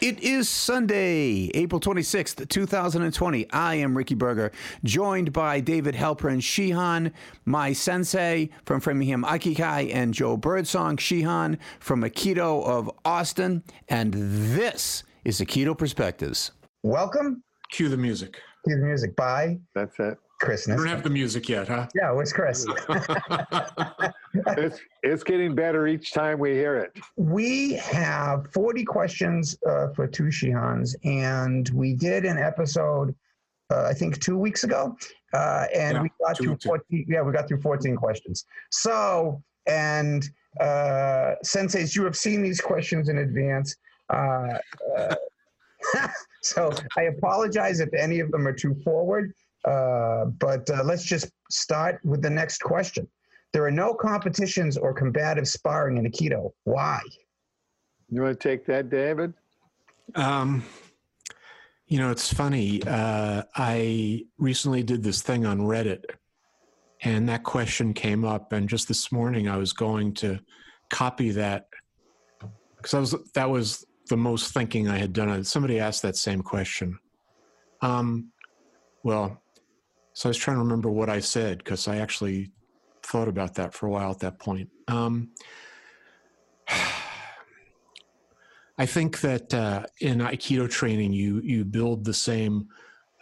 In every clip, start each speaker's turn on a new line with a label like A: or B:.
A: It is Sunday, April 26th, 2020. I am Ricky Berger, joined by David Halpern Shihan, my sensei from Framingham Aikikai, and Joe Birdsong Shihan from Aikido of Austin. And this is Aikido Perspectives.
B: Welcome.
C: Cue the music.
B: Cue the music. Bye.
D: That's it.
B: Chris.
C: You don't have the music yet, huh?
B: Yeah, where's Chris?
D: it's, it's getting better each time we hear it.
B: We have 40 questions uh, for two Shihans, and we did an episode, uh, I think, two weeks ago, uh, and
C: Yeah,
B: we got
C: two
B: through
C: weeks
B: 14. Yeah, we got through 14 questions. So, and uh, senseis, you have seen these questions in advance. Uh, uh, so I apologize if any of them are too forward. Uh, but uh, let's just start with the next question. There are no competitions or combative sparring in Aikido. Why?
D: You want to take that, David?
C: Um, you know, it's funny. Uh, I recently did this thing on Reddit, and that question came up. And just this morning, I was going to copy that because I was that was the most thinking I had done. Somebody asked that same question. Um, well, so I was trying to remember what I said because I actually thought about that for a while at that point. Um, I think that uh, in Aikido training, you you build the same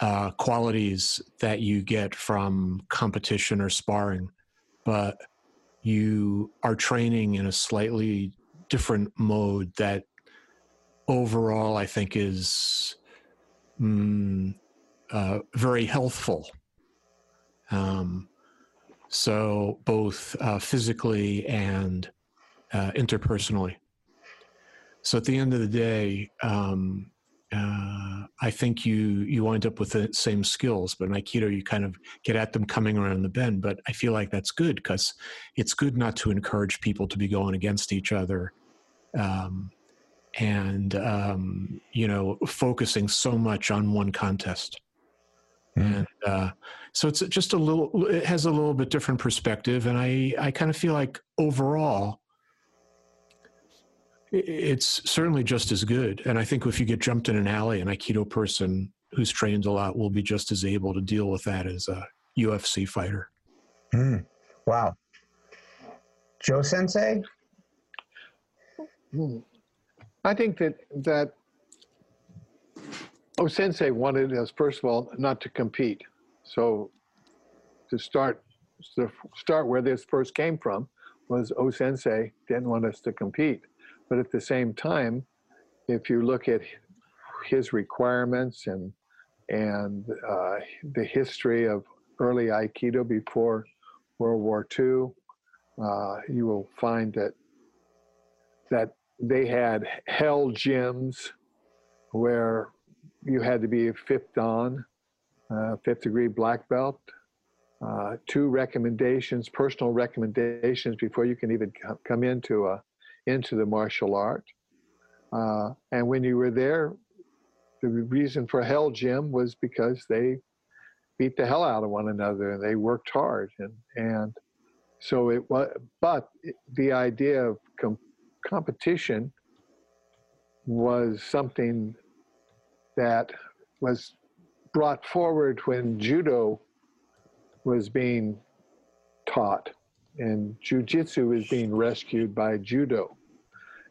C: uh, qualities that you get from competition or sparring, but you are training in a slightly different mode that overall I think is mm, uh, very healthful. Um, so both uh, physically and uh, interpersonally. So at the end of the day, um, uh, I think you you wind up with the same skills, but in Aikido you kind of get at them coming around the bend. But I feel like that's good because it's good not to encourage people to be going against each other, um, and um, you know focusing so much on one contest. And uh, so it's just a little. It has a little bit different perspective, and I I kind of feel like overall it's certainly just as good. And I think if you get jumped in an alley, an Aikido person who's trained a lot will be just as able to deal with that as a UFC fighter.
B: Mm. Wow. Joe Sensei?
D: Hmm. I think that that Oh Sensei wanted us first of all not to compete. So to start to start where this first came from was O Sensei didn't want us to compete. But at the same time, if you look at his requirements and and uh, the history of early Aikido before World War II, uh, you will find that that they had hell gyms where you had to be a fifth dan, uh, fifth degree black belt, uh, two recommendations, personal recommendations before you can even come into a into the martial art. Uh, and when you were there, the reason for Hell Gym was because they beat the hell out of one another and they worked hard. And, and so it was, but the idea of com- competition was something that was brought forward when judo was being taught and jujitsu was being rescued by judo.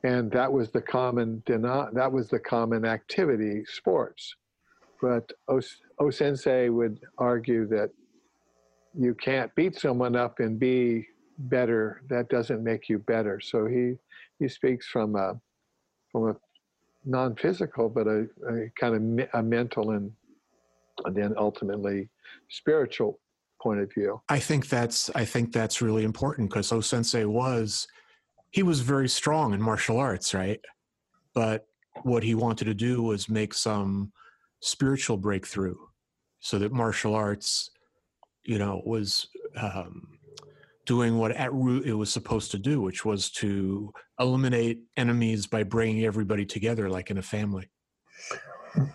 D: And that was the common that was the common activity sports. But o, sensei would argue that you can't beat someone up and be better. That doesn't make you better. So he he speaks from a from a non-physical but a, a kind of me, a mental and and then ultimately spiritual point of view
C: i think that's i think that's really important because o sensei was he was very strong in martial arts, right? But what he wanted to do was make some spiritual breakthrough so that martial arts, you know, was um, doing what at root it was supposed to do, which was to eliminate enemies by bringing everybody together like in a family.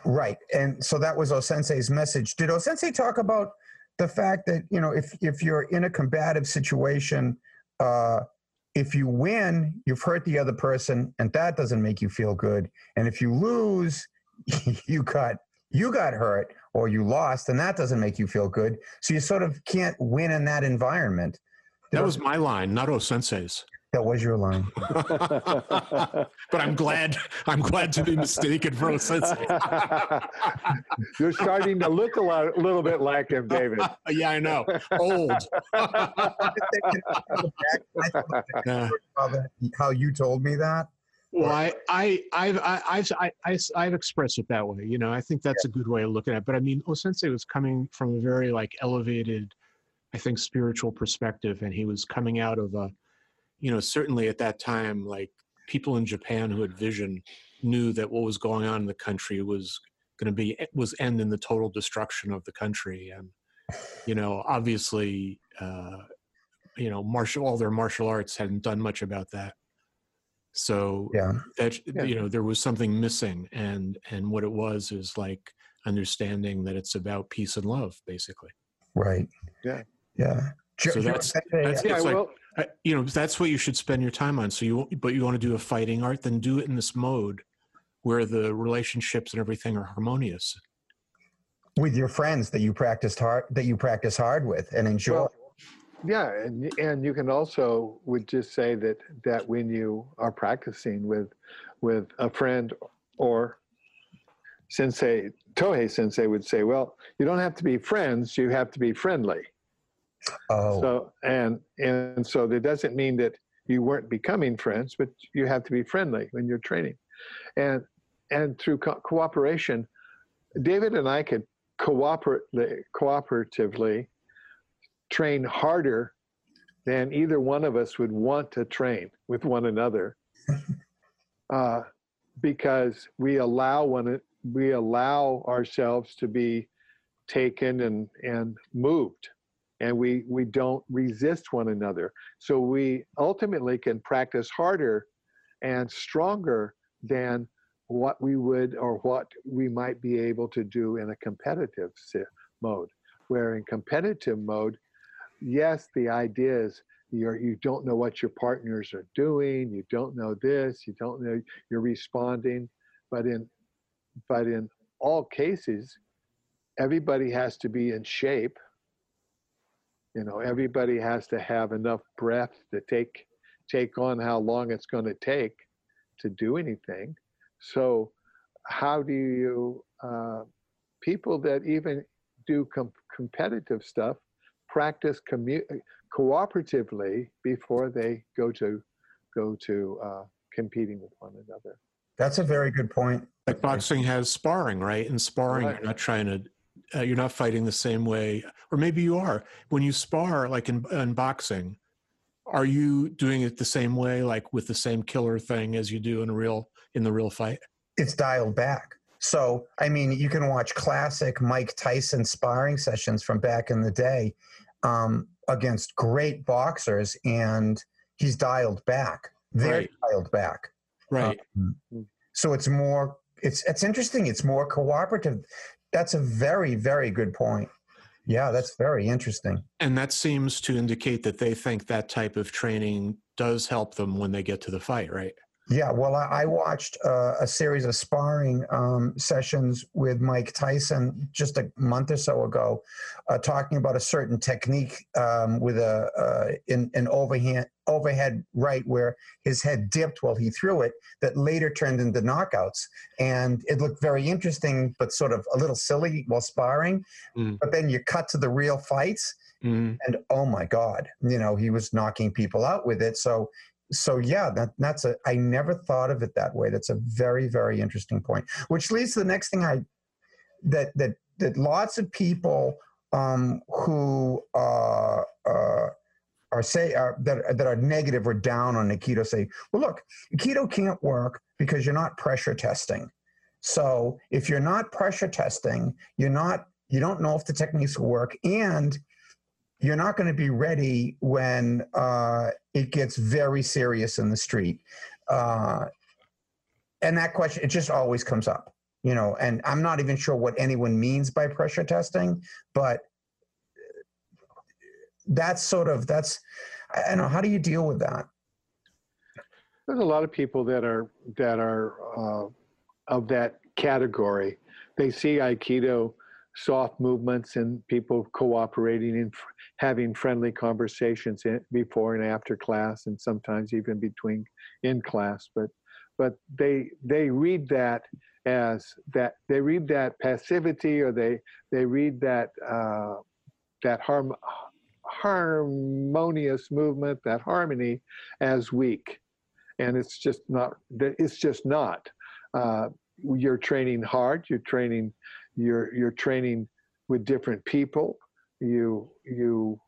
B: Right. And so that was Osensei's message. Did Osensei talk about the fact that, you know, if, if you're in a combative situation, uh, if you win, you've hurt the other person, and that doesn't make you feel good. And if you lose, you got you got hurt or you lost, and that doesn't make you feel good. So you sort of can't win in that environment.
C: That was my line, not O Sensei's.
B: That was your line.
C: but I'm glad I'm glad to be mistaken for O Sensei.
D: You're starting to look a lot, a little bit like him, David.
C: yeah, I know. Old.
B: yeah. How you told me that.
C: Well, I, I, I've, I've, I, I've expressed it that way. You know, I think that's a good way of looking at it. But I mean, O Sensei was coming from a very like elevated, I think, spiritual perspective, and he was coming out of a, you know, certainly at that time, like people in Japan who had vision knew that what was going on in the country was going to be was end in the total destruction of the country, and you know, obviously, uh, you know, martial all their martial arts hadn't done much about that. So
B: yeah.
C: that yeah. you know there was something missing and and what it was is like understanding that it's about peace and love basically.
B: Right.
D: Yeah
B: yeah.
C: So that's, that's,
D: yeah,
C: like,
D: well,
C: you know that's what you should spend your time on. So you but you want to do a fighting art then do it in this mode where the relationships and everything are harmonious.
B: With your friends that you practiced hard that you practice hard with and enjoy. Well,
D: yeah, and and you can also would just say that that when you are practicing with with a friend or sensei Tohei sensei would say, well, you don't have to be friends, you have to be friendly.
B: Oh.
D: So and and so that doesn't mean that you weren't becoming friends, but you have to be friendly when you're training, and and through co- cooperation, David and I could cooperate cooperatively train harder than either one of us would want to train with one another. Uh, because we allow one we allow ourselves to be taken and and moved and we we don't resist one another so we ultimately can practice harder and stronger than what we would or what we might be able to do in a competitive mode where in competitive mode yes, the idea is you're, you don't know what your partners are doing, you don't know this, you don't know you're responding, but in but in all cases, everybody has to be in shape. You know, everybody has to have enough breath to take take on how long it's going to take to do anything. So, how do you uh, people that even do com- competitive stuff practice commu- cooperatively before they go to go to uh, competing with one another.
B: That's a very good point.
C: Like boxing has sparring, right? And sparring,
D: right.
C: you're not trying to, uh, you're not fighting the same way, or maybe you are. When you spar, like in, in boxing, are you doing it the same way, like with the same killer thing as you do in a real in the real fight?
B: It's dialed back. So, I mean, you can watch classic Mike Tyson sparring sessions from back in the day um, against great boxers, and he's dialed back. They're right. dialed back.
C: Right.
B: Um, so it's more. It's it's interesting. It's more cooperative. That's a very very good point. Yeah, that's very interesting.
C: And that seems to indicate that they think that type of training does help them when they get to the fight, right?
B: Yeah, well, I, I watched uh, a series of sparring um, sessions with Mike Tyson just a month or so ago, uh, talking about a certain technique um, with a uh, in, an overhand overhead right where his head dipped while he threw it that later turned into knockouts, and it looked very interesting, but sort of a little silly while sparring. Mm. But then you cut to the real fights, Mm. And oh my God, you know, he was knocking people out with it. So so yeah, that, that's a. I never thought of it that way. That's a very very interesting point. Which leads to the next thing I that that that lots of people um, who uh, uh, are say are, that that are negative or down on Aikido say, well, look, Aikido can't work because you're not pressure testing. So if you're not pressure testing, you're not you don't know if the techniques will work, and you're not going to be ready when uh, it gets very serious in the street. Uh, and that question, it just always comes up, you know, and I'm not even sure what anyone means by pressure testing, but that's sort of, that's, I don't know, how do you deal with that?
D: there's a lot of people that are that are uh, of that category. They see Aikido soft movements and people cooperating and having friendly conversations in, before and after class, and sometimes even between in class. But but they they read that as that they read that passivity or they they read that uh, that harm, harmonious movement that harmony as weak and it's just not it's just not uh, you're training hard you're training you're you're training with different people. You you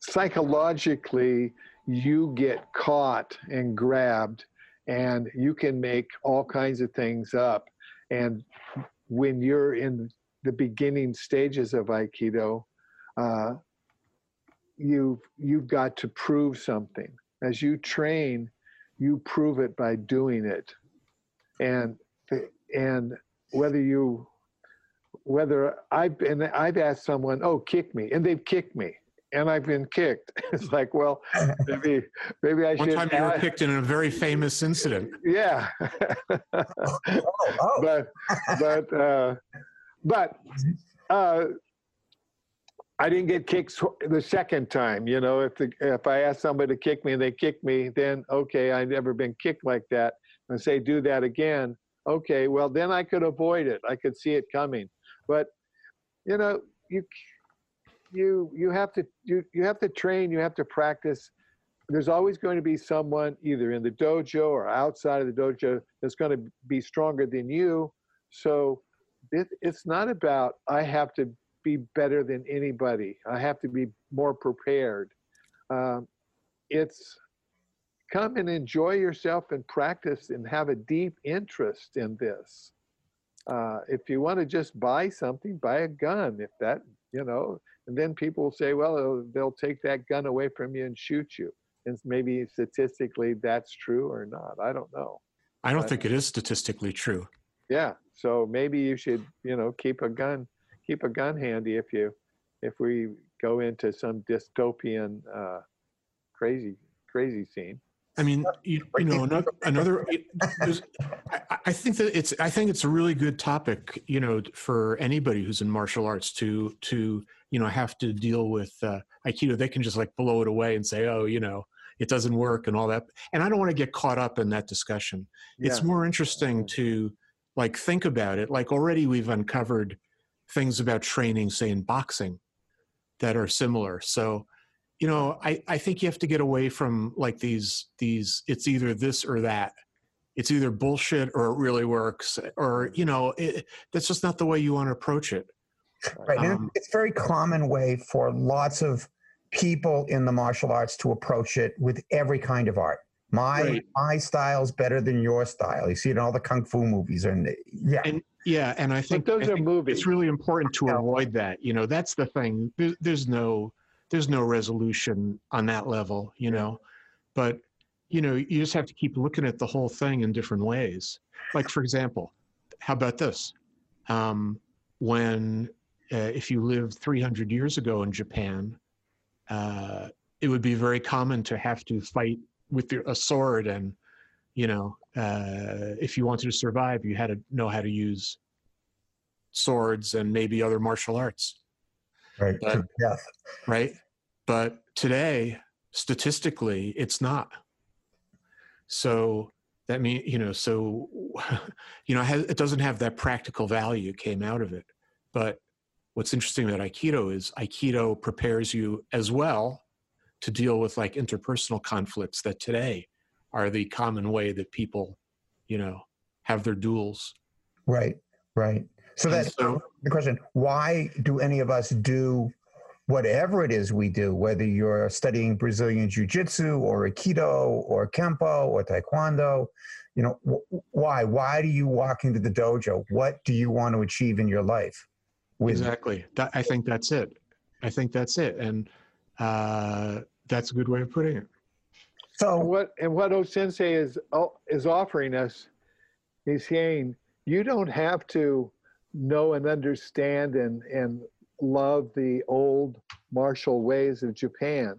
D: psychologically you get caught and grabbed and you can make all kinds of things up. And when you're in the beginning stages of aikido uh, you've you've got to prove something. As you train you prove it by doing it. And and whether you whether I've been I've asked someone, oh, kick me, and they've kicked me, and I've been kicked. It's like, well, maybe maybe I
C: One
D: should.
C: One time you were
D: ask-
C: kicked in a very famous incident.
D: Yeah,
B: Oh, oh.
D: but but uh, but uh, I didn't get kicked the second time. You know, if the if I ask somebody to kick me and they kick me, then okay, I've never been kicked like that. And say do that again, okay, well then I could avoid it. I could see it coming. But you know, you you you have to you you have to train. You have to practice. There's always going to be someone either in the dojo or outside of the dojo that's going to be stronger than you. So it, it's not about I have to be better than anybody. I have to be more prepared. Um, it's come and enjoy yourself and practice and have a deep interest in this. Uh, if you want to just buy something, buy a gun. If that, you know, and then people will say, well, they'll, take that gun away from you and shoot you. And maybe statistically that's true or not. I don't know.
C: I don't
D: Right.
C: think it is statistically true.
D: Yeah. So maybe you should, you know, keep a gun, keep a gun handy if you, if we go into some dystopian, uh, crazy, crazy scene.
C: I mean, you, you know, another, another I, I think that it's, I think it's a really good topic, you know, for anybody who's in martial arts to, to, you know, have to deal with uh, Aikido. They can just like blow it away and say, oh, you know, it doesn't work and all that. And I don't want to get caught up in that discussion. It's more interesting to like think about it. Like already we've uncovered things about training, say in boxing, that are similar. So, you know, I, I think you have to get away from like these these. It's either this or that. It's either bullshit or it really works, or you know, it, that's just not the way you want to approach it.
B: Right.
C: Um,
B: it's a very common way for lots of people in the martial arts to approach it with every kind of art. My
C: Right.
B: my style's better than your style. You see it in all the kung fu movies, and yeah,
C: And yeah, and I think,
D: those
C: I
D: are
C: think
D: movies.
C: It's really important to avoid that. You know, that's the thing. There's, there's no there's no resolution on that level. You know, but you know, you just have to keep looking at the whole thing in different ways. Like for example, how about this? Um, when uh, if you lived 300 years ago in Japan, uh, it would be very common to have to fight with your, a sword and you know uh, if you wanted to survive you had to know how to use swords and maybe other martial arts
B: right.
C: but- right but today statistically it's not so that mean you know so you know it doesn't have that practical value came out of it but what's interesting about aikido is aikido prepares you as well to deal with like interpersonal conflicts that today are the common way that people you know have their duels
B: Right. Right. So that's
C: so-
B: the question. Why do any of us do whatever it is we do, whether you're studying Brazilian Jiu Jitsu or Aikido or Kempo or Taekwondo? You know, wh- why? Why do you walk into the dojo? What do you want to achieve in your life? With
C: Exactly. That, I think that's it. I think that's it. And uh, that's a good way of putting it.
B: so
D: what and what O Sensei is is offering us is saying you don't have to know and understand and and love the old martial ways of Japan.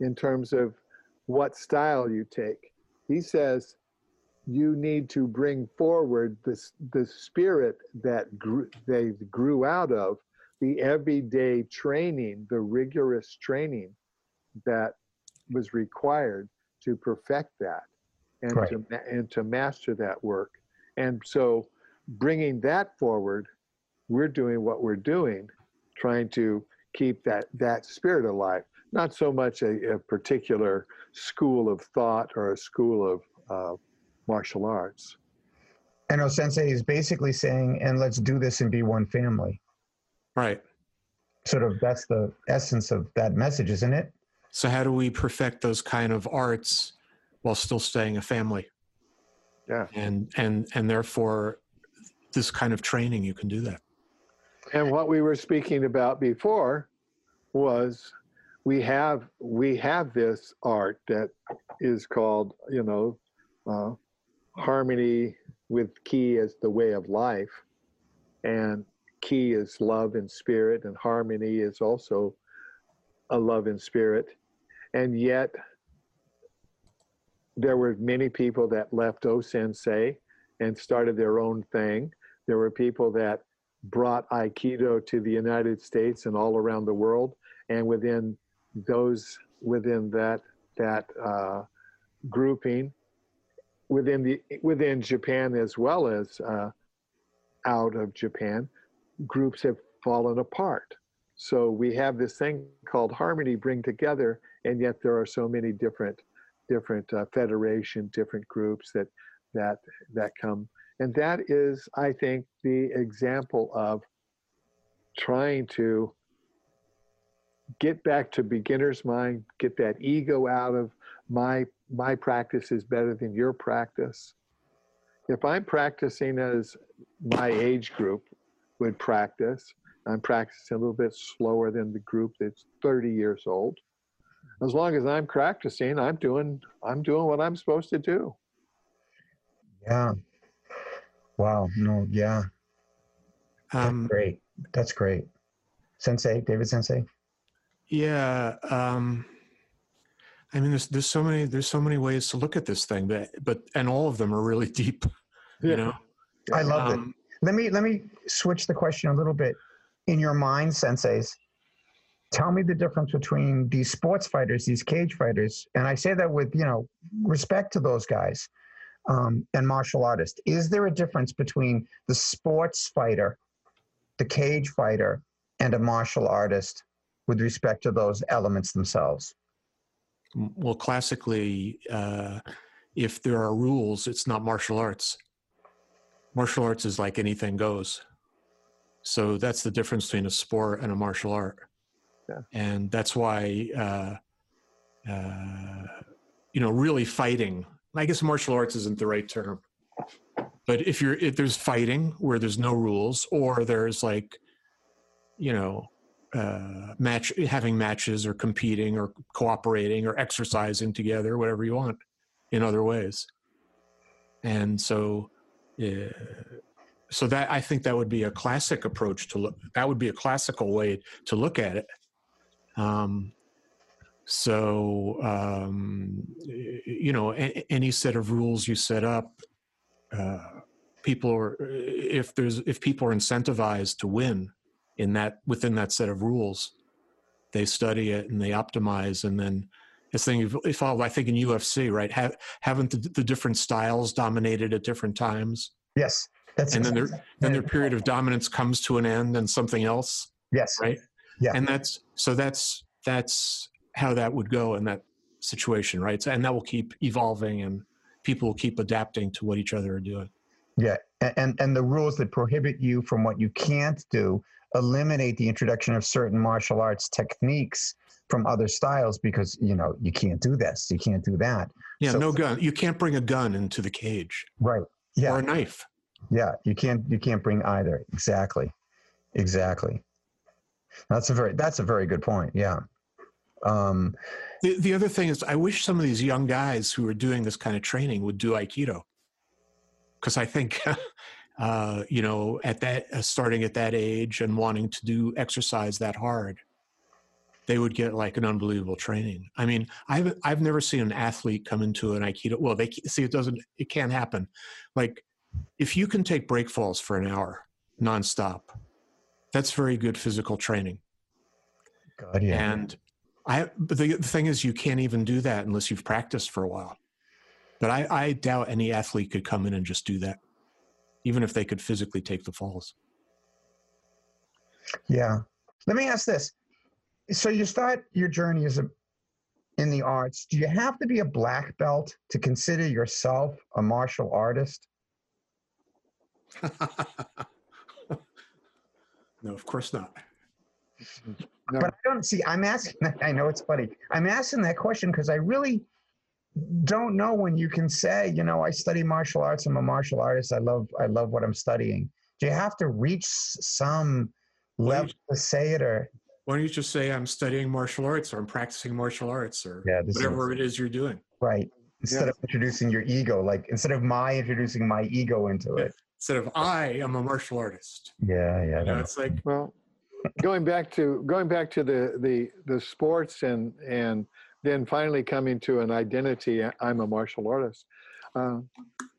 D: in terms of what style you take. He says you need to bring forward this the spirit that grew, they grew out of the everyday training, the rigorous training that was required to perfect that and
B: Right.
D: to and to master that work. And so bringing that forward, we're doing what we're doing, trying to keep that that spirit alive. Not so much a, a particular school of thought or a school of uh, martial arts.
B: I know Sensei is basically saying, and let's do this and be one family.
C: Right.
B: Sort of that's the essence of that message, isn't it?
C: So how do we perfect those kind of arts while still staying a family?
D: Yeah.
C: And and and therefore this kind of training you can do that.
D: And what we were speaking about before was we have we have this art that is called you know uh, harmony with ki as the way of life, and ki is love and spirit, and harmony is also a love and spirit, and yet there were many people that left O Sensei and started their own thing. There were people that brought Aikido to the United States and all around the world, and within those within that that uh, grouping, within the within Japan as well as uh, out of Japan, groups have fallen apart. So we have this thing called harmony bring together, and yet there are so many different different uh, federation, different groups that that that come and that is, I think, the example of trying to get back to beginner's mind, get that ego out of my my practice is better than your practice. If I'm practicing as my age group would practice, I'm practicing a little bit slower than the group that's 30 years old. As long as I'm practicing, I'm doing I'm doing what I'm supposed to do.
B: Yeah. Wow. No. Yeah. That's
C: Um,
B: great. That's great. Sensei, David Sensei.
C: Yeah, um, I mean, there's there's so many there's so many ways to look at this thing, but but and all of them are really deep. You know,
B: I love it.
C: Um,
B: Let me let me switch the question a little bit. In your mind, senseis, tell me the difference between these sports fighters, these cage fighters, and I say that with you know respect to those guys, um, and martial artist? Is there a difference between the sports fighter, the cage fighter, and a martial artist with respect to those elements themselves?
C: well, classically, uh, if there are rules, it's not martial arts. Martial arts is like anything goes. So that's the difference between a sport and a martial art.
D: Yeah.
C: And that's why, uh, uh, you know, really fighting. I guess martial arts isn't the right term, but if you're if there's fighting where there's no rules, or there's like, you know, uh, match having matches or competing or cooperating or exercising together, whatever you want, in other ways. And so, uh, so that I think that would be a classic approach to look. That would be a classical way to look at it. Um, so um, you know, a- any set of rules you set up, uh, people are if there's if people are incentivized to win in that within that set of rules, they study it and they optimize, and then this thing all I think in UFC, right? Have, haven't the, the different styles dominated at different times?
B: Yes, that's
C: And then there-
B: exactly-
C: then their period of dominance comes to an end and something else
B: yes,
C: right
B: Yeah.
C: and that's so that's that's how that would go in that situation right so, and that will keep evolving and people will keep adapting to what each other are doing
B: Yeah, and and the rules that prohibit you from what you can't do eliminate the introduction of certain martial arts techniques from other styles because you know you can't do this, you can't do that.
C: yeah
B: So-
C: no gun you can't bring a gun into the cage
B: Right.
C: or
B: Yeah.
C: a knife
B: Yeah. You can't you can't bring either. Exactly. Exactly. That's a very that's a very good point. Yeah. Um,
C: the, the other thing is i wish some of these young guys who are doing this kind of training would do aikido because i think uh, you know at that uh, starting at that age and wanting to do exercise that hard they would get like an unbelievable training. I mean, I've I've never seen an athlete come into an aikido. Well, they see it doesn't it can't happen. Like if you can take break falls for an hour nonstop, that's very good physical training.
B: God, yeah.
C: And I, but the, the thing is, you can't even do that unless you've practiced for a while. But I, I doubt any athlete could come in and just do that, even if they could physically take the falls.
B: Yeah. Let me ask this. So you start your journey as a in the arts. Do you have to be a black belt to consider yourself a martial artist?
C: no, of course not.
D: No.
B: But I don't see. I'm asking. That, I know it's funny. I'm asking that question because I really don't know when you can say, you know, I study martial arts. I'm a martial artist. I love. I love what I'm studying. Do you have to reach s- some
C: Well, you-
B: level to say it, or
C: Why don't you just say I'm studying martial arts or I'm practicing martial arts or
B: Yeah, this
C: whatever it is you're doing?
B: right? Instead
D: Yeah.
B: of introducing your ego, like instead of my introducing my ego into it.
C: Instead of I am a martial artist.
B: Yeah, yeah.
C: You know, it's like
D: Well, going back to going back to the the the sports and and then finally coming to an identity. I'm a martial artist. Uh,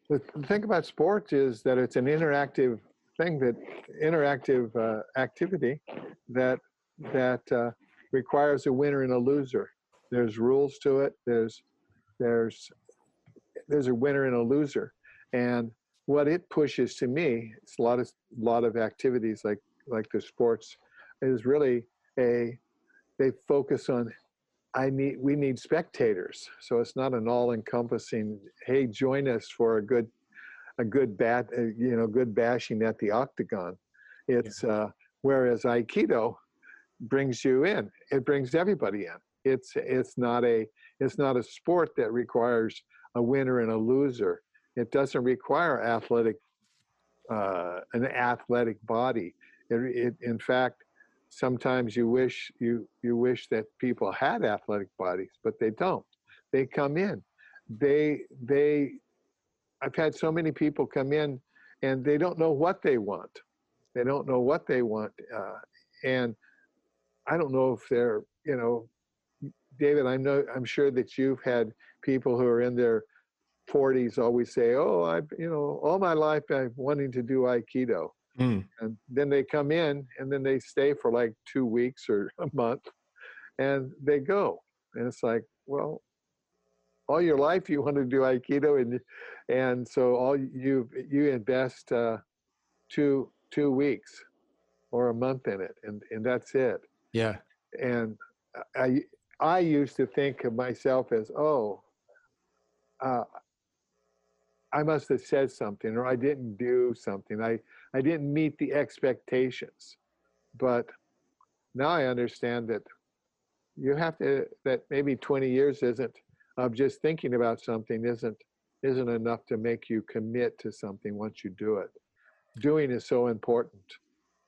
D: the thing about sports is that it's an interactive thing that interactive uh, activity that that uh, requires a winner and a loser. There's rules to it. There's there's there's a winner and a loser, and what it pushes to me, it's a lot of lot of activities like like the sports, is really a they focus on I need we need spectators. So it's not an all-encompassing. Hey, join us for a good a good bat uh, you know good bashing at the octagon. It's uh, whereas Aikido brings you in. It brings everybody in. It's it's not a it's not a sport that requires a winner and a loser. It doesn't require athletic uh, an athletic body. It, it, in fact, sometimes you wish you you wish that people had athletic bodies, but they don't. They come in. They they. I've had so many people come in, and they don't know what they want. They don't know what they want, uh, and I don't know if they're you know, David. I know I'm sure that you've had people who are in their 40s always say, "Oh, I've you know all my life I've wanting to do Aikido."
C: Mm,
D: and then they come in and then they stay for like two weeks or a month and they go. And it's like well all your life you want to do aikido and and so all you you invest uh, two two weeks or a month in it and and that's it.
C: Yeah,
D: and i i used to think of myself as oh uh, i must have said something or i didn't do something. I i didn't meet the expectations but now i understand that you have to that maybe 20 years isn't of just thinking about something isn't isn't enough to make you commit to something once you do it doing is so important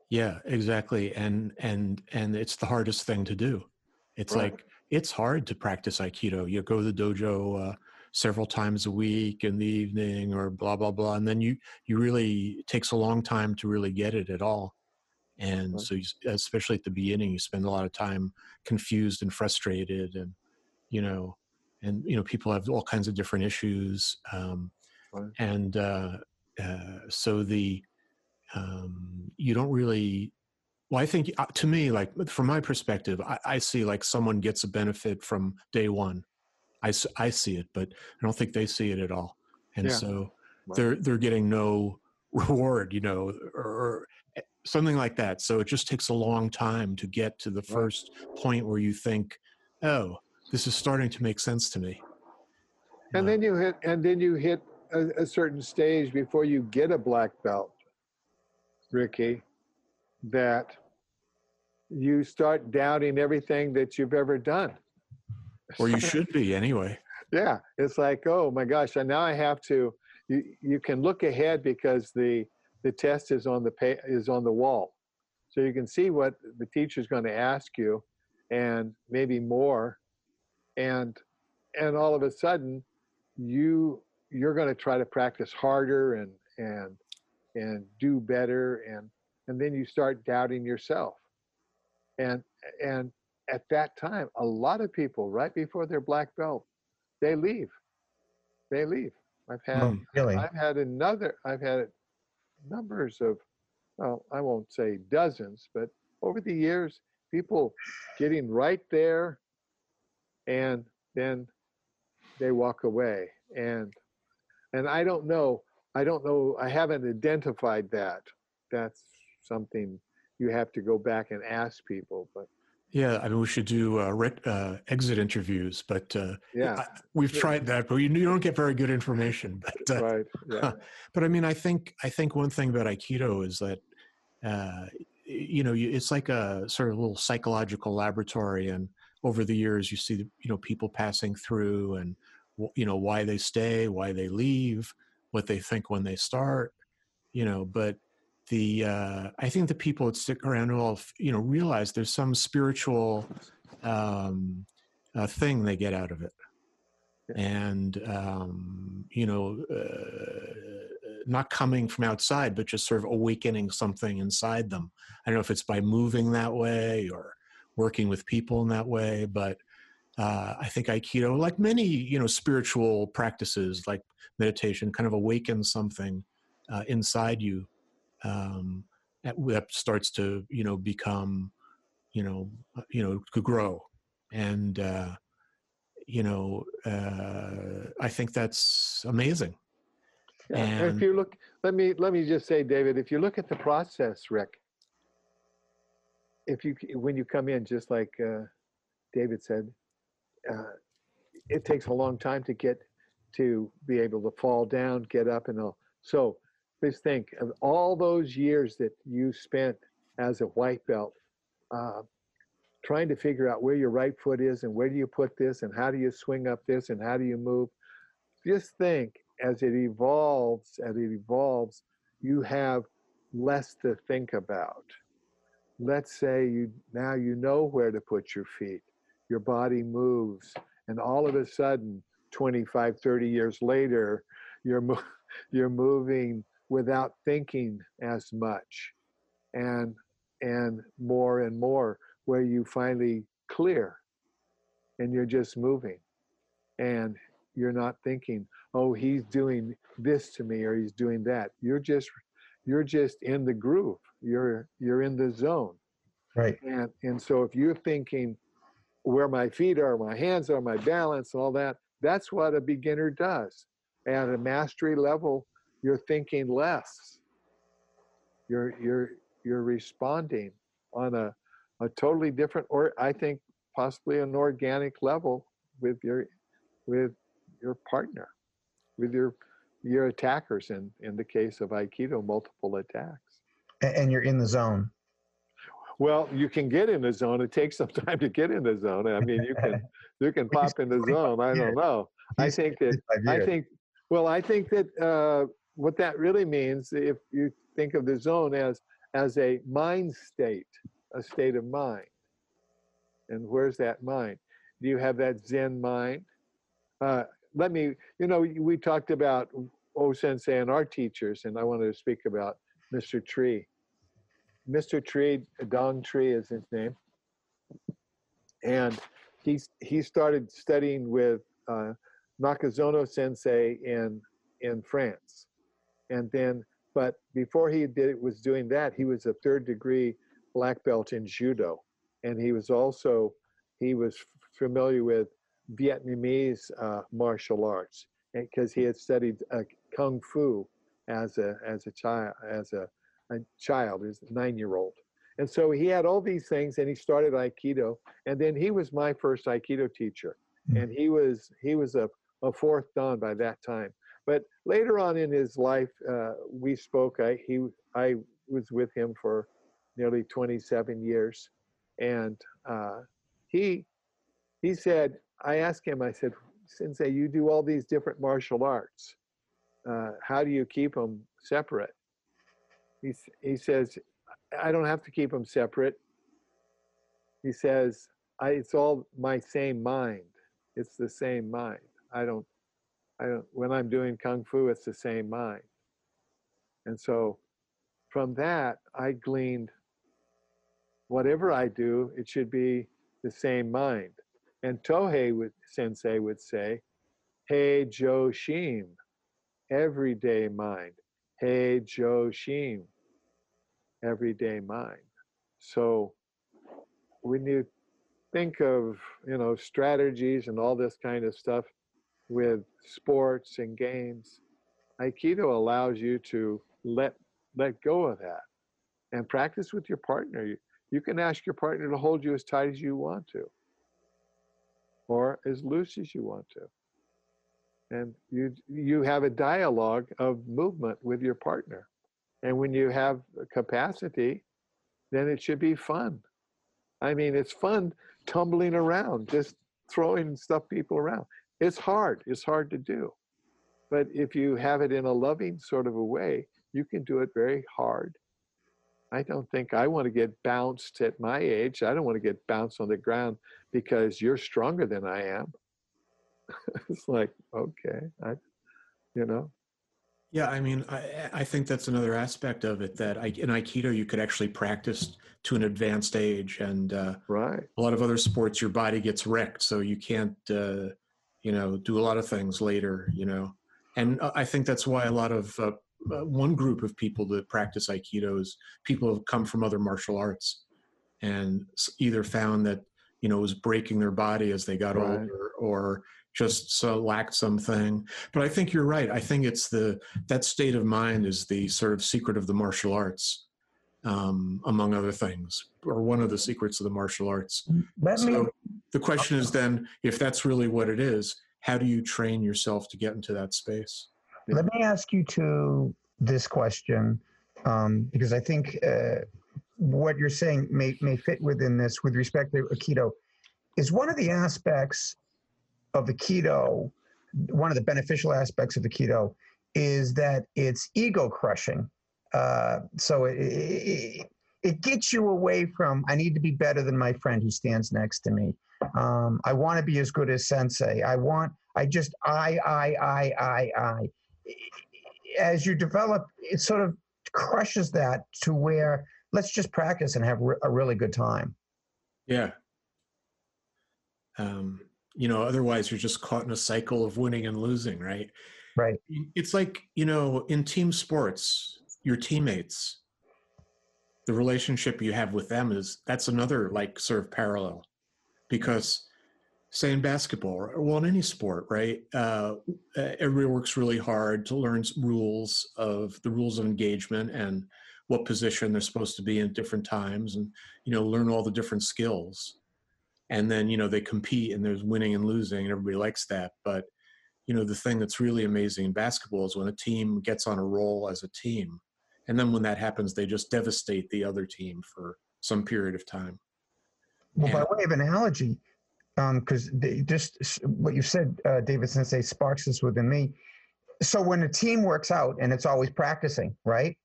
C: yeah, exactly. And and and it's the hardest thing to do. It's
D: Right.
C: like it's hard to practice Aikido. You go to the dojo uh, several times a week in the evening, or blah blah blah, and then you you really it takes a long time to really get it at all. And so, you, especially at the beginning, you spend a lot of time confused and frustrated, and you know, and you know, people have all kinds of different issues, um,
D: Right.
C: and uh, uh, so the um, you don't really well i think uh, to me like from my perspective I, I see like someone gets a benefit from day one I, I see it but i don't think they see it at all and
D: Yeah.
C: so
D: Right.
C: they're they're getting no reward you know or, or something like that so it just takes a long time to get to the first point where you think oh this is starting to make sense to me
D: and
C: Uh,
D: then you hit and then you hit a, a certain stage before you get a black belt ricky that you start doubting everything that you've ever done
C: or you should be anyway.
D: Yeah it's like oh my gosh and now i have to you you can look ahead because the the test is on the pa- is on the wall. So you can see what the teacher's going to ask you and maybe more and and all of a sudden you you're going to try to practice harder and and and do better and and then you start doubting yourself. And and at that time, a lot of people right before their black belt, they leave. They leave. I've had
A: Mm.
B: Really?
D: I've had another. I've had numbers of, well, I won't say dozens, but over the years, people getting right there, and then they walk away. And and I don't know. I don't know. I haven't identified that. That's something you have to go back and ask people. But
C: Yeah, I mean, we should do uh, ret- uh, exit interviews, but uh,
D: yeah,
C: I- we've
D: Yeah.
C: tried that, but you, you don't get very good information. But uh,
D: right. Yeah.
C: but I mean, I think I think one thing about Aikido is that uh, you know you, it's like a sort of little psychological laboratory, and over the years you see you know people passing through, and you know why they stay, why they leave, what they think when they start, you know. But the uh, I think the people that stick around will you know realize there's some spiritual um, uh, thing they get out of it. And um, you know uh, not coming from outside but just sort of awakening something inside them. I don't know if it's by moving that way or working with people in that way but uh, i think aikido like many you know spiritual practices like meditation kind of awakens something uh, inside you um, that, that starts to you know become you know uh, you know to grow and uh, you know, uh, I think that's amazing.
D: Yeah, and
C: And-
D: if you look, let me let me just say, David, if you look at the process, Rick, if you when you come in, just like uh, David said, uh, it takes a long time to get to be able to fall down, get up, and all. So just think of all those years that you spent as a white belt. Uh, trying to figure out where your right foot is and where do you put this and how do you swing up this and how do you move just think as it evolves as it evolves you have less to think about let's say you now you know where to put your feet your body moves and all of a sudden 25 30 years later you're mo- you're moving without thinking as much and and more and more where you finally clear and you're just moving and you're not thinking oh he's doing this to me or he's doing that. You're just you're just in the groove. You're you're in the zone.
B: Right.
D: and and so if you're thinking where my feet are my hands are my balance all that that's what a beginner does at a mastery level you're thinking less. You're you're you're responding on a a totally different or i think possibly an organic level with your with your partner with your your attackers in in the case of aikido multiple attacks.
B: And you're in the zone.
D: well you can get in the zone. It takes some time to get in the zone. I mean you can you can pop in the zone. I don't know. I think that I think, well, I think that uh, what that really means, if you think of the zone as as a mind state, a state of mind, and where's that mind? Do you have that Zen mind? Uh, let me, you know, we talked about O Sensei and our teachers, and I wanted to speak about Mr. Tree. Mr. Tree, Dong Tree is his name, and he's he started studying with. Uh, Nakazono Sensei in in France, and then but before he did was doing that, he was a third degree black belt in judo, and he was also he was f- familiar with Vietnamese uh, martial arts because he had studied uh, kung fu as a as a child as a, a child as a nine year old. And so he had all these things, and he started Aikido. And then he was my first Aikido teacher,
B: Mm.
D: and he was he was a a fourth dan by that time. But later on in his life, uh, we spoke. I he I was with him for nearly 27 years, and uh, he he said I asked him. I said, Sensei, you do all these different martial arts. Uh, how do you keep them separate? He he says, I don't have to keep them separate. He says, I, it's all my same mind. It's the same mind. I don't, I when I'm doing Kung Fu, it's the same mind. And so from that, I gleaned whatever I do, it should be the same mind. And Tohei would, sensei would say, Heijoshin, everyday mind. Heijoshin, everyday mind. So when you think of you know strategies and all this kind of stuff with sports and games, Aikido allows you to let let go of that and practice with your partner. You, you can ask your partner to hold you as tight as you want to, or as loose as you want to. And you you have a dialogue of movement with your partner. And when you have capacity, then it should be fun. I mean, it's fun tumbling around, just throwing stuff people around. It's hard. It's hard to do. But if you have it in a loving sort of a way, you can do it very hard. I don't think I want to get bounced at my age. I don't want to get bounced on the ground because you're stronger than I am. it's like, okay, I, you know.
C: Yeah, I mean, I, I think that's another aspect of it that I, in Aikido you could actually practice to an advanced age, and uh,
D: right.
C: a lot of other sports your body gets wrecked, so you can't, uh, you know, do a lot of things later, you know. And I think that's why a lot of uh, uh, one group of people that practice Aikido is people have come from other martial arts, and either found that you know was breaking their body as they got right. older, or just so lacked something. But I think you're right. I think it's the that state of mind is the sort of secret of the martial arts, um, among other things, or one of the secrets of the martial arts. Let so me, the question is then, if that's really what it is, how do you train yourself to get into that space?
B: Let me ask you to this question um, because I think uh, what you're saying may may fit within this with respect to Aikido. Is one of the aspects of the Aikido, one of the beneficial aspects of the Aikido is that it's ego crushing. Uh, so it, it, it, gets you away from, I need to be better than my friend who stands next to me. Um, I want to be as good as sensei. I want, I just, I, I, I, I, I. As you develop, it sort of crushes that to where let's just practice and have a really good time.
C: Yeah. Um, you know otherwise you're just caught in a cycle of winning and losing right
B: right
C: it's like you know in team sports your teammates the relationship you have with them is that's another like sort of parallel. Because say in basketball or well in any sport right uh, everybody works really hard to learn rules of the rules of engagement and what position they're supposed to be in different times and you know learn all the different skills. And then you know they compete and there's winning and losing and everybody likes that. But you know the thing that's really amazing in basketball is when a team gets on a roll as a team and then when that happens they just devastate the other team for some period of time
B: well and, by way of analogy because um, just what you said uh, david sensei sparks this within me so when a team works out and it's always practicing right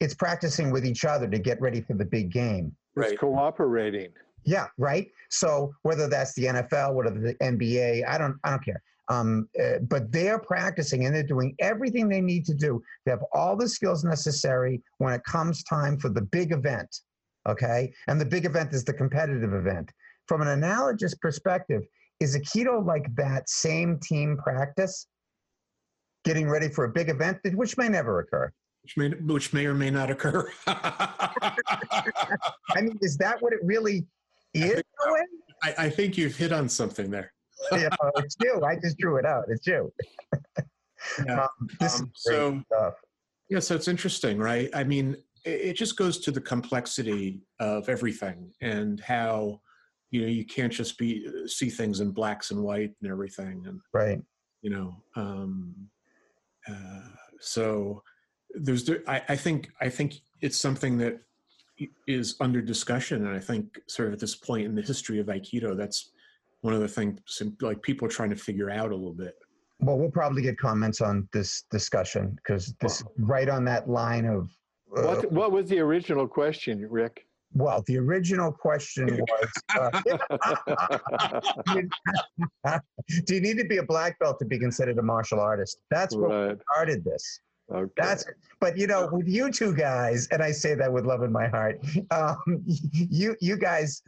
B: it's practicing with each other to get ready for the big game
D: right. it's cooperating
B: yeah, right. So whether that's the NFL, whether the NBA, I don't, I don't care. Um, uh, but they're practicing and they're doing everything they need to do. They have all the skills necessary when it comes time for the big event. Okay, and the big event is the competitive event. From an analogous perspective, is Aikido like that same team practice, getting ready for a big event, which may never occur?
C: Which may, which may or may not occur.
B: I mean, is that what it really is
C: I think, I, I think you've hit on something there.
B: Yeah, it's you. I just drew it out. It's you.
C: yeah. Um, um, so, stuff. yeah, so it's interesting, right? I mean, it, it just goes to the complexity of everything and how you know you can't just be see things in blacks and white and everything and
B: right
C: you know um uh so there's I, I think i think it's something that is under discussion, and I think sort of at this point in the history of Aikido, that's one of the things like people are trying to figure out a little bit.
B: Well, we'll probably get comments on this discussion because this right on that line of.
D: Uh, what What was the original question, Rick?
B: Well, the original question was uh, Do you need to be a black belt to be considered a martial artist? That's what right. started this.
D: Okay.
B: That's but you know with you two guys, and I say that with love in my heart. Um, you you guys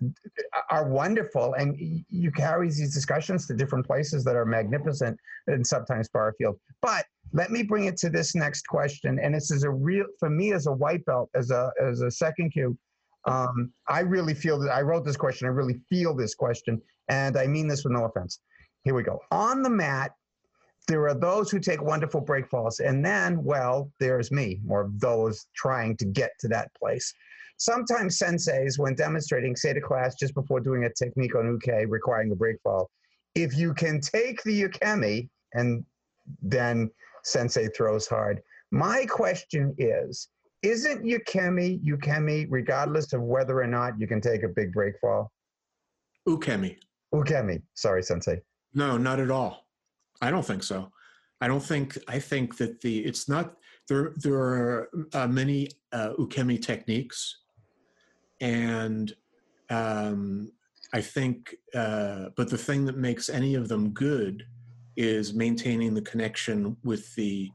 B: are wonderful, and you carry these discussions to different places that are magnificent and sometimes far afield. But let me bring it to this next question, and this is a real for me as a white belt, as a as a second kyu. Um, I really feel that I wrote this question. I really feel this question, and I mean this with no offense. Here we go. On the mat, there are those who take wonderful break falls, and then, well, there's me, or those trying to get to that place. Sometimes senseis, when demonstrating, say to class just before doing a technique on uke requiring a break fall, if you can take the ukemi, and then sensei throws hard. My question is, isn't ukemi ukemi regardless of whether or not you can take a big break fall?
C: Ukemi.
B: Ukemi, sorry, sensei.
C: No, not at all. I don't think so. I don't think. I think that the it's not there. There are uh, many uh, ukemi techniques, and um, I think. Uh, but the thing that makes any of them good is maintaining the connection with the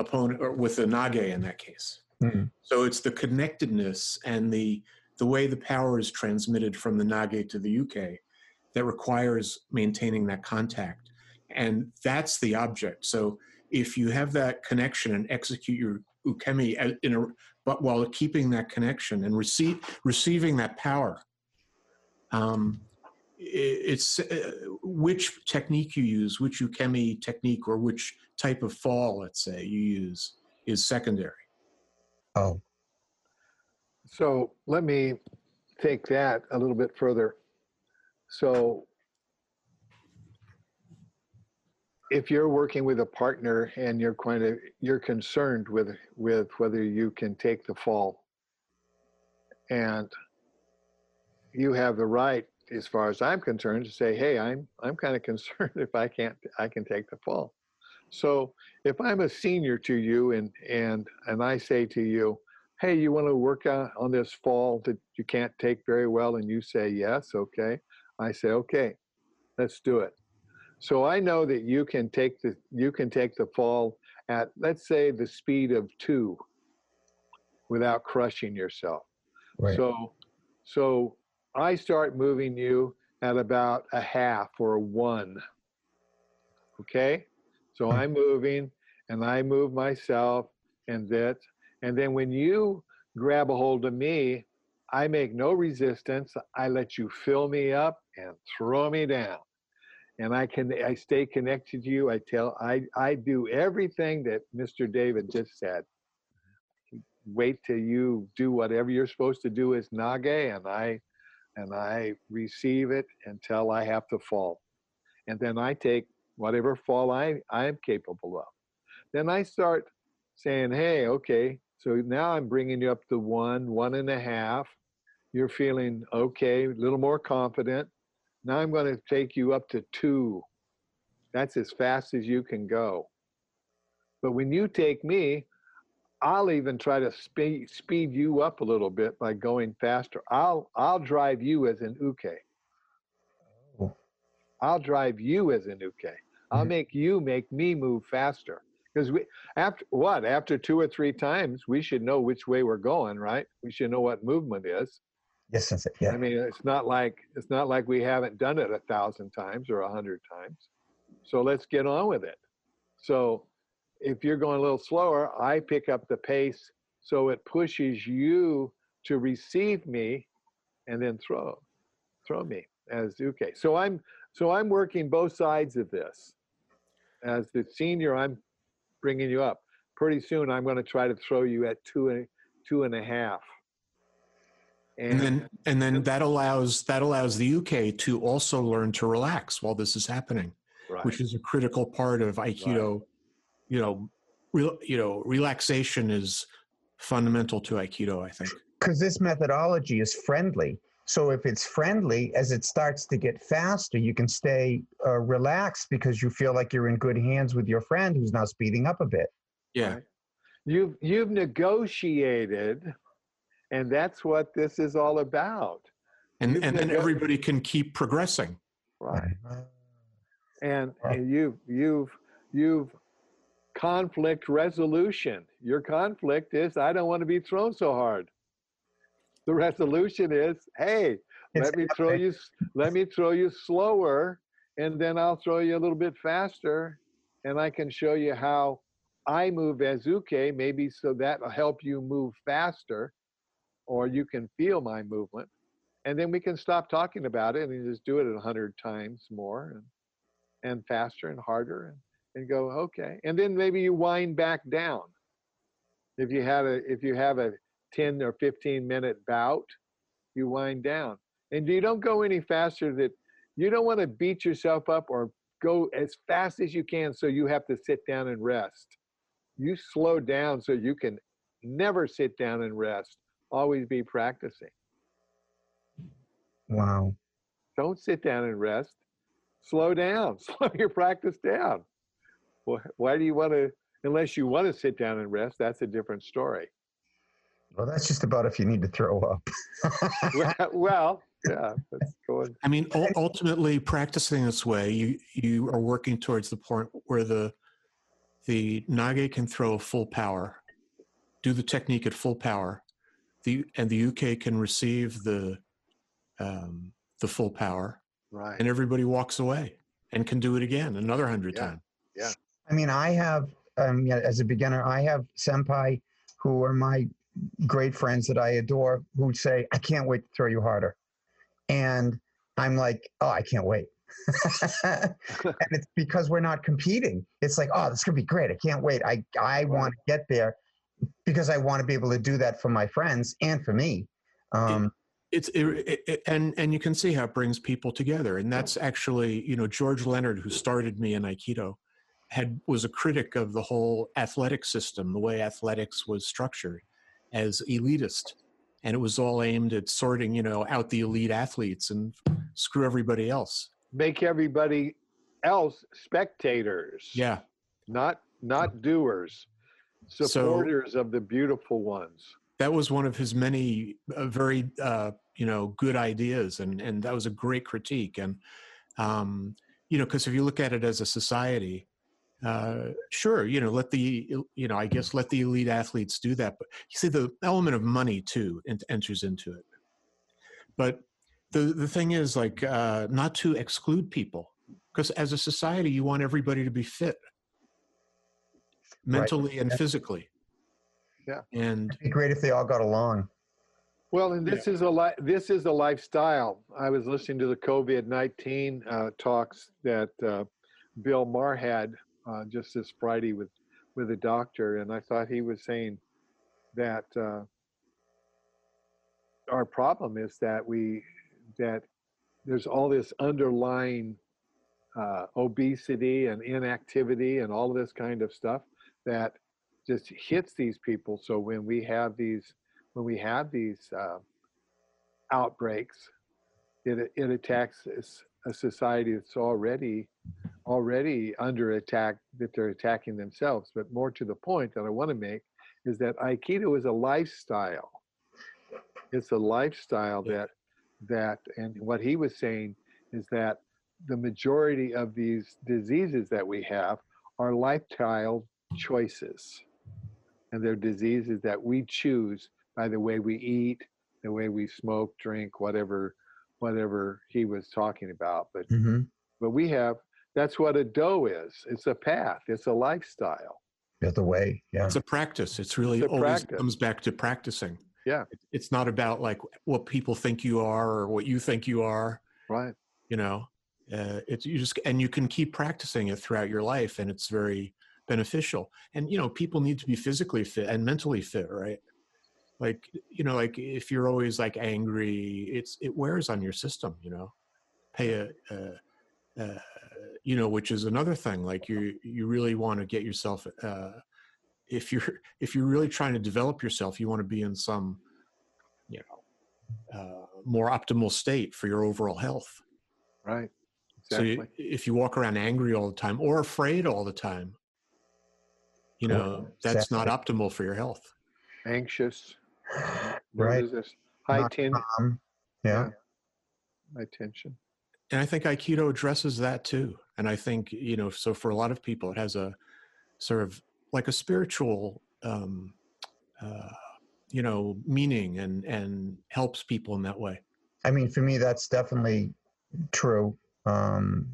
C: opponent or with the nage in that case.
B: Mhm.
C: So it's the connectedness and the the way the power is transmitted from the nage to the uke that requires maintaining that contact and that's the object. So if you have that connection and execute your ukemi in a but while keeping that connection and receive receiving that power um, i- it's uh, which technique you use which ukemi technique or which type of fall let's say you use is secondary.
B: Oh,
D: So let me take that a little bit further. So if you're working with a partner and you're kind of you're concerned with with whether you can take the fall and you have the right as far as i'm concerned to say hey i'm i'm kind of concerned if i can't i can take the fall. So if i'm a senior to you and and and i say to you hey you want to work on, on this fall that you can't take very well? and you say yes okay i say okay let's do it so I know that you can take the you can take the fall at let's say the speed of two without crushing yourself.
B: right.
D: So so I start moving you at about a half or a one. Okay? So
B: Hmm.
D: I'm moving and I move myself and that and then when you grab a hold of me, I make no resistance. I let you fill me up and throw me down and I can I stay connected to you. I tell I I do everything that Mr. David just said. Wait till you do whatever you're supposed to do as Nage, and I and I receive it until I have to fall, and then I take whatever fall I I am capable of. Then I start saying, hey, okay, so now I'm bringing you up to one, one and a half. You're feeling okay, a little more confident. Now I'm going to take you up to two. That's as fast as you can go. But when you take me, I'll even try to speed speed you up a little bit by going faster. I'll I'll drive you as an uke.
B: Oh.
D: I'll drive you as an uke. I'll
B: Mhm.
D: make you make me move faster. Because we after what after two or three times we should know which way we're going, right? We should know what movement is.
B: Yes, sensei. Yeah.
D: I mean, it's not like it's not like we haven't done it a thousand times or a hundred times. So let's get on with it. So if you're going a little slower, I pick up the pace so it pushes you to receive me and then throw throw me as okay. So I'm so I'm working both sides of this. As the senior, I'm bringing you up. Pretty soon, I'm going to try to throw you at two and two and a half.
C: And then and then that allows that allows the uke to also learn to relax while this is happening,
D: right.
C: which is a critical part of Aikido. You know, real you know, relaxation is fundamental to Aikido. I think.
B: because this methodology is friendly. So if it's friendly, as it starts to get faster, you can stay uh, relaxed because you feel like you're in good hands with your friend who's now speeding up a bit.
C: Yeah.
D: Right. You've you've negotiated, and that's what this is all about.
C: And
D: You've
C: and then
D: nego-
C: everybody can keep progressing.
D: Right. And, and you've you've you've conflict resolution. Your conflict is, I don't want to be thrown so hard. The resolution is, hey,
B: It's
D: let me throw you, let me throw you slower, and then I'll throw you a little bit faster, and I can show you how I move as uke, maybe so that'll help you move faster, or you can feel my movement, and then we can stop talking about it and just do it a hundred times more, and and faster and harder, and and go okay, and then maybe you wind back down. If you have a if you have a 10 or 15 minute bout, you wind down. And you don't go any faster that you don't want to beat yourself up or go as fast as you can so you have to sit down and rest. You slow down so you can never sit down and rest. Always be practicing.
B: Wow.
D: Don't sit down and rest. Slow down. Slow your practice down. Why do you want to, unless you want to sit down and rest, that's a different story.
B: Well, that's just about if you need to throw up.
D: well, well, yeah, that's going.
C: I mean, ultimately, practicing this way, you you are working towards the point where the the nage can throw full power, do the technique at full power, the and the uke can receive the um, the full power,
D: Right.
C: and everybody walks away and can do it again another hundred
D: Yeah.
C: times.
B: I mean, I have, um, yeah, as a beginner, I have senpai who are my great friends that I adore who say, I can't wait to throw you harder. And I'm like, oh, I can't wait. and it's because we're not competing. It's like, oh, this is gonna be great. I can't wait. I, I want to get there because I want to be able to do that for my friends and for me. Um,
C: it's it, it, it- and and you can see how it brings people together and that's actually you know george leonard who started me in aikido had was a critic of the whole athletic system the way athletics was structured as elitist and it was all aimed at sorting you know out the elite athletes and screw everybody else
D: Make everybody else spectators.
C: yeah
D: Not not doers.
C: So-
D: Supporters of the beautiful ones.
C: that was one of his many uh, very uh, you know good ideas and and that was a great critique and um, you know because if you look at it as a society uh, sure you know let the you know i guess let the elite athletes do that but you see the element of money too ent- enters into it but the the thing is like uh, not to exclude people because as a society you want everybody to be fit mentally and
B: Yeah.
C: physically
D: Yeah.
C: and
B: it'd be great if they all got along.
D: Well, and this is a li- this is a lifestyle. I was listening to the COVID nineteen uh, talks that uh, Bill Maher had uh, just this Friday with with a doctor, and I thought he was saying that uh, our problem is that we that there's all this underlying uh, obesity and inactivity and all this kind of stuff that just hits these people. So when we have these when we have these uh, outbreaks, it, it attacks a society that's already already under attack that they're attacking themselves. But more to the point that I want to make is that Aikido is a lifestyle. It's a lifestyle that that and what he was saying is that the majority of these diseases that we have are lifestyle choices. And they're diseases that we choose by the way we eat, the way we smoke, drink, whatever, whatever he was talking about. But
B: hmm
D: but we have that's what a do is. It's a path. It's a lifestyle.
B: That's the way. Yeah.
C: it's a practice it's really
D: It's
C: always
D: practice.
C: comes back to practicing
D: Yeah.
C: It's not about like what people think you are or what you think you are
D: Right.
C: you know uh, it's you just and you can keep practicing it throughout your life and it's very beneficial and you know people need to be physically fit and mentally fit right? Like you know like if you're always like angry it's it wears on your system you know? Pay a, a, uh you know which is another thing like you you really want to get yourself uh if you're if you're really trying to develop yourself you want to be in some you know uh, more optimal state for your overall health.
D: Right.
C: so you, if you walk around angry all the time or afraid all the time, you
B: Well,
C: know, that's not optimal for your health.
D: Anxious.
B: Right.
D: This? High
B: Not
D: ten
B: calm. Yeah.
D: high tension.
C: And I think Aikido addresses that too. And I think, you know, so for a lot of people, it has a sort of like a spiritual, um, uh, you know, meaning and and helps people in that way.
B: I mean, for me, that's definitely true, um,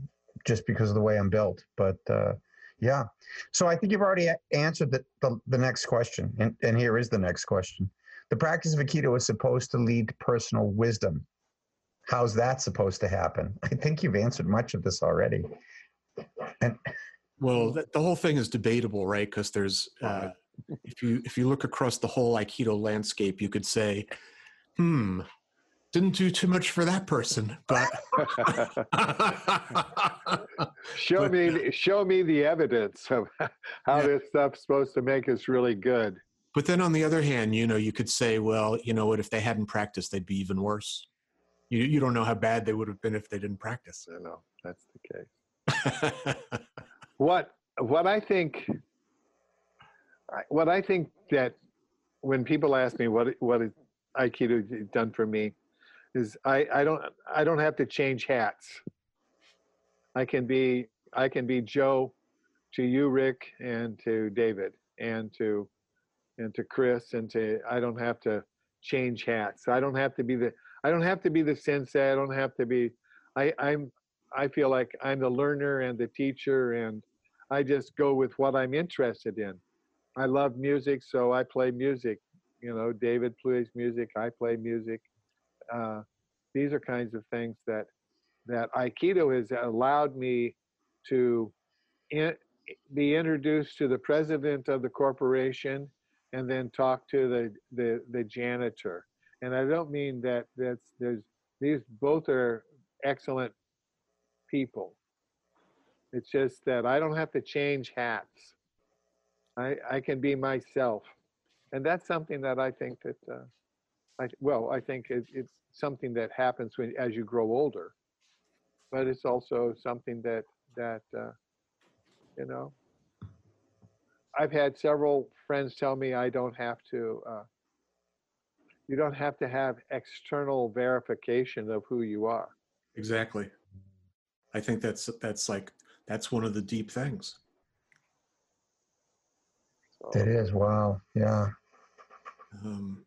B: just because of the way I'm built. But uh, yeah, so I think you've already answered the, the, the next question, and, and here is the next question. The practice of Aikido is supposed to lead to personal wisdom. How's that supposed to happen? I think you've answered much of this already. And
C: Well, the, the whole thing is debatable, right? Because there's, uh, if you if you look across the whole Aikido landscape, you could say, hmm, didn't do too much for that person, but
D: show
C: But,
D: me, show me the evidence of how
C: Yeah.
D: this stuff's supposed to make us really good.
C: but then on the other hand, you know, you could say, well, you know what? If they hadn't practiced, they'd be even worse. You you don't know how bad they would have been if they didn't practice.
D: I know that's the case. what what I think what I think that when people ask me what what Aikido done for me is I, I don't I don't have to change hats. I can be I can be Joe to you, Rick, and to David, and to and to Chris, and to I don't have to change hats. I don't have to be the I don't have to be the sensei. I don't have to be I, I'm I feel like I'm the learner and the teacher, and I just go with what I'm interested in. I love music, so I play music. You know, David plays music, I play music. Uh, these are kinds of things that that Aikido has allowed me to in, be introduced to the president of the corporation, and then talk to the the, the janitor. And I don't mean that that's there's these both are excellent people. It's just that I don't have to change hats. I I can be myself, and that's something that I think that uh, I well I think it, it's something that happens when as you grow older, but it's also something that that uh, you know. I've had several friends tell me I don't have to. Uh, you don't have to have external verification of who you are.
C: exactly. I think that's that's like that's one of the deep things.
D: So,
B: it is, wow, yeah.
C: Um,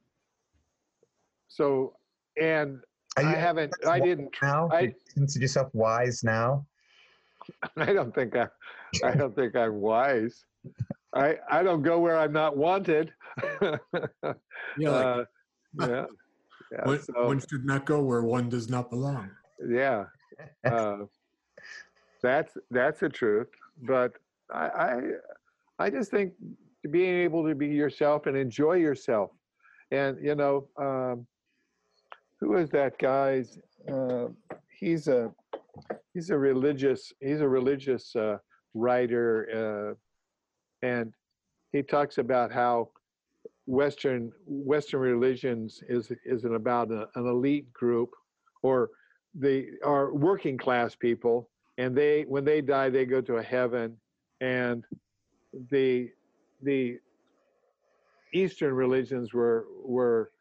D: so and
B: Are
D: I
B: you
D: haven't. I didn't.
B: now?
D: I-
B: You consider yourself wise now?
D: I don't think I. I don't think I'm wise. I I don't go where I'm not wanted.
C: yeah, like,
D: Uh, yeah. Yeah.
C: one,
D: so,
C: one should not go where one does not belong.
D: yeah. Uh, that's that's the truth. But I, I I just think being able to be yourself and enjoy yourself, and you know, um, who is that guy's? Uh, he's a he's a religious he's a religious uh, writer, uh, and he talks about how Western Western religions is isn't about a, an elite group or they are working class people and they when they die they go to a heaven and the the eastern religions were were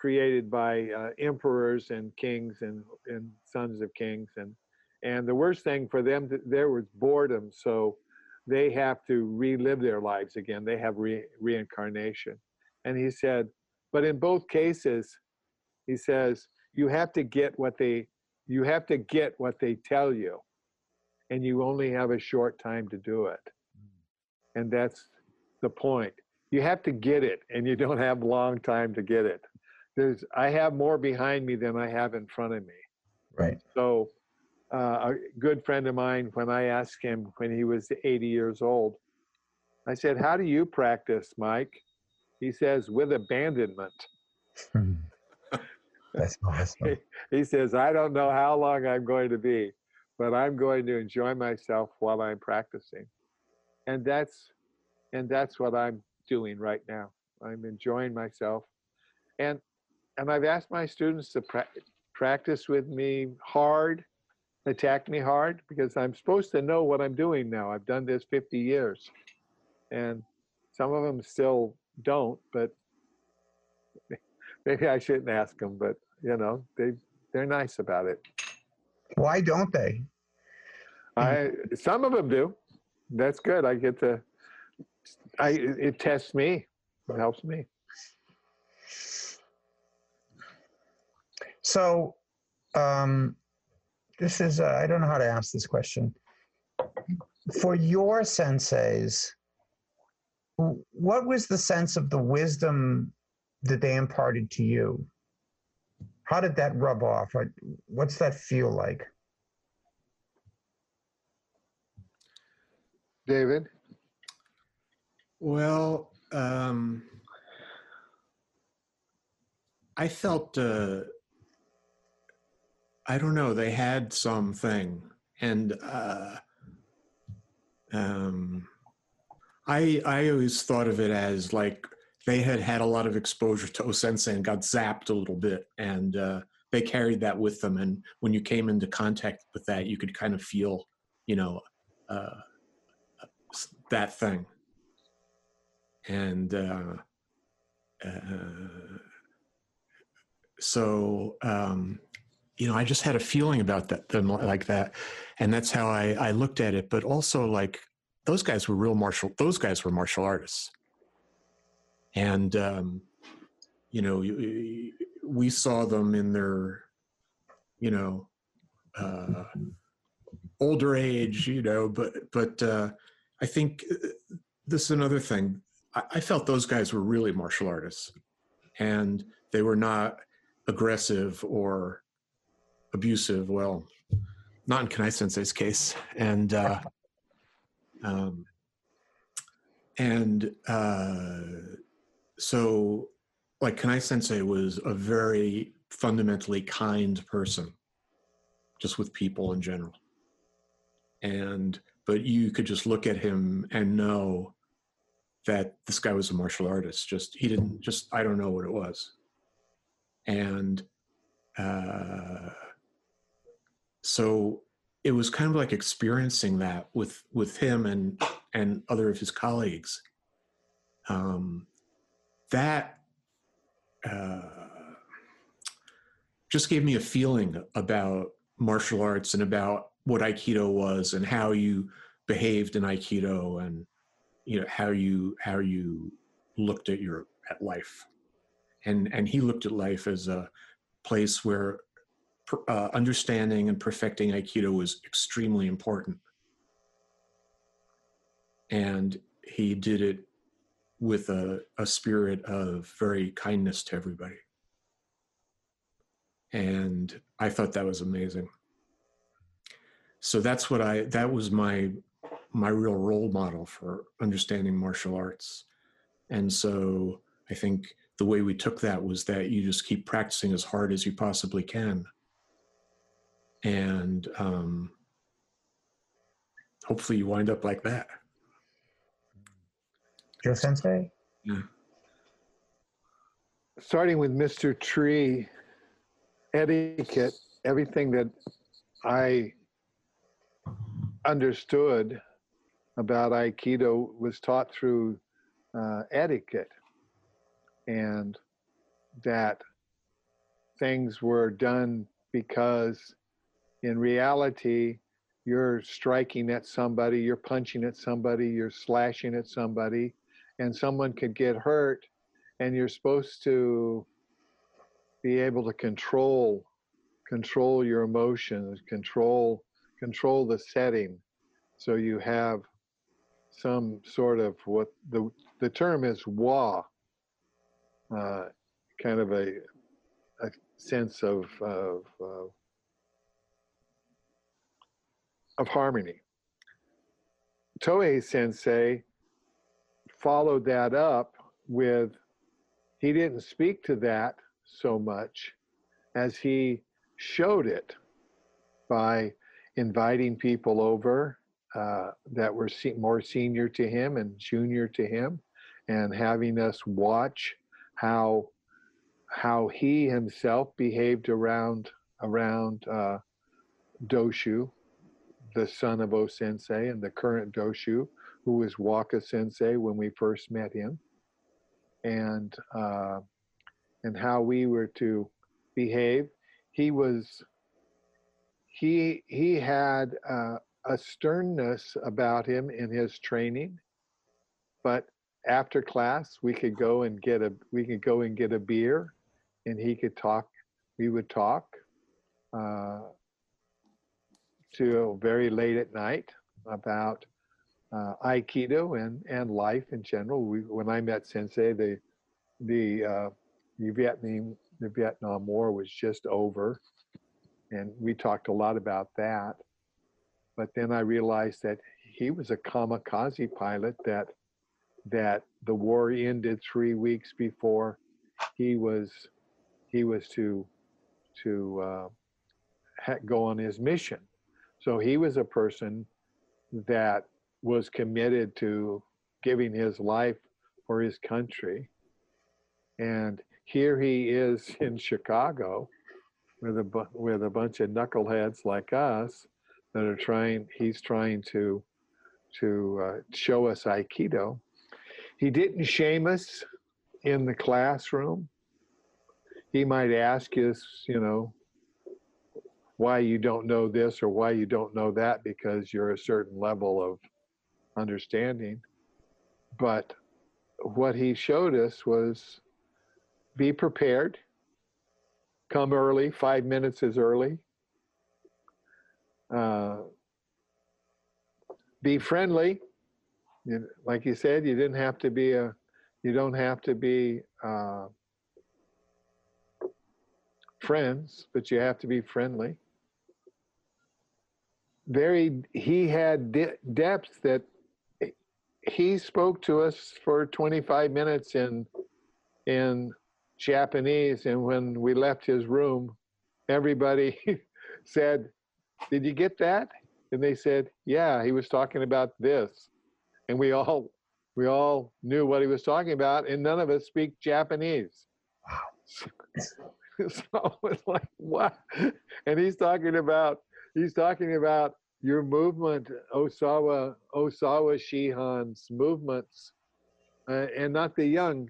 D: created by uh, emperors and kings and and sons of kings and and the worst thing for them th- there was boredom so they have to relive their lives again. They have re- reincarnation. And he said but in both cases he says you have to get what they you have to get what they tell you and you only have a short time to do it. And that's the point. You have to get it and you don't have long time to get it there's i have more behind me than i have in front of me
B: Right.
D: so uh, a good friend of mine when i asked him when he was 80 years old i said how do you practice mike he says with abandonment
B: That's awesome.
D: he says, I don't know how long I'm going to be, but I'm going to enjoy myself while I'm practicing. And that's and that's what I'm doing right now. I'm enjoying myself. And and I've asked my students to pra- practice with me hard, attack me hard, because I'm supposed to know what I'm doing now. I've done this 50 years. And some of them still don't, but maybe I shouldn't ask them, but you know, they they're nice about it.
B: Why don't they?
D: I some of them do. That's good. I get to I it tests me. It helps me.
B: So, um, this is, uh, I don't know how to ask this question. For your senseis, what was the sense of the wisdom that they imparted to you? How did that rub off? What's that feel like?
D: David,
C: Well, um, I felt, uh, I don't know, they had something. And uh, um, I, I always thought of it as like they had had a lot of exposure to O Sensei and got zapped a little bit. And uh, they carried that with them. And when you came into contact with that, you could kind of feel, you know, uh, that thing and uh, uh, so um, you know i just had a feeling about that them like that. And that's how I, I looked at it. But also like those guys were real martial those guys were martial artists. And um, you know we saw them in their you know uh, older age you know but but uh, i think uh, this is another thing. I, I felt those guys were really martial artists. And they were not aggressive or abusive. Well, not in Kanai Sensei's case. And, uh, um, and, uh, so like Kanai Sensei was a very fundamentally kind person, just with people in general. And, but you could just look at him and know that this guy was a martial artist. Just he didn't just I don't know what it was, and uh, so it was kind of like experiencing that with with him and and other of his colleagues. Um, that uh, just gave me a feeling about martial arts and about what Aikido was and how you behaved in Aikido and you know how you how you looked at your at life and and he looked at life as a place where uh, understanding and perfecting aikido was extremely important and he did it with a, a spirit of very kindness to everybody and i thought that was amazing so that's what i that was my my real role model for understanding martial arts. And so I think the way we took that was that you just keep practicing as hard as you possibly can. And um, hopefully you wind up like that.
B: Joe Sensei? Yeah.
D: Starting with Mr. Tree, etiquette, everything that I understood about Aikido was taught through uh, etiquette, and that things were done because in reality, you're striking at somebody, you're punching at somebody, you're slashing at somebody, and someone could get hurt, and you're supposed to be able to control control your emotions, control control the setting, so you have some sort of what the the term is wa, uh, kind of a a sense of of of, of harmony. Tohei Sensei followed that up with he didn't speak to that so much as he showed it by inviting people over uh, that were se- more senior to him and junior to him and having us watch how how he himself behaved around around uh, Doshu, the son of O Sensei and the current Doshu, who was Waka Sensei when we first met him, and uh, and how we were to behave. He was he he had uh, a sternness about him in his training, but after class we could go and get a we could go and get a beer and he could talk we would talk uh, till very late at night about uh, aikido and and life in general we, when i met sensei the the uh, the vietnam the vietnam war was just over and we talked a lot about that but then i realized that he was a kamikaze pilot that that the war ended three weeks before he was he was to to uh, go on his mission. So he was a person that was committed to giving his life for his country. And here he is in Chicago with a with a bunch of knuckleheads like us that are trying. He's trying to to uh, show us Aikido. He didn't shame us in the classroom. He might ask us, you know, why you don't know this or why you don't know that because you're a certain level of understanding. But what he showed us was be prepared, come early, five minutes is early. Uh, be friendly. You, like you said, you didn't have to be a, you don't have to be uh, friends, but you have to be friendly. Very, he had de- depth that he spoke to us for 25 minutes in in Japanese, and when we left his room, everybody said, "Did you get that?" And they said, "Yeah, he was talking about this," and we all we all knew what he was talking about, and none of us speak Japanese. wow so it's like what? And he's talking about he's talking about your movement, Osawa Osawa Shihan's movements, uh, and not the young.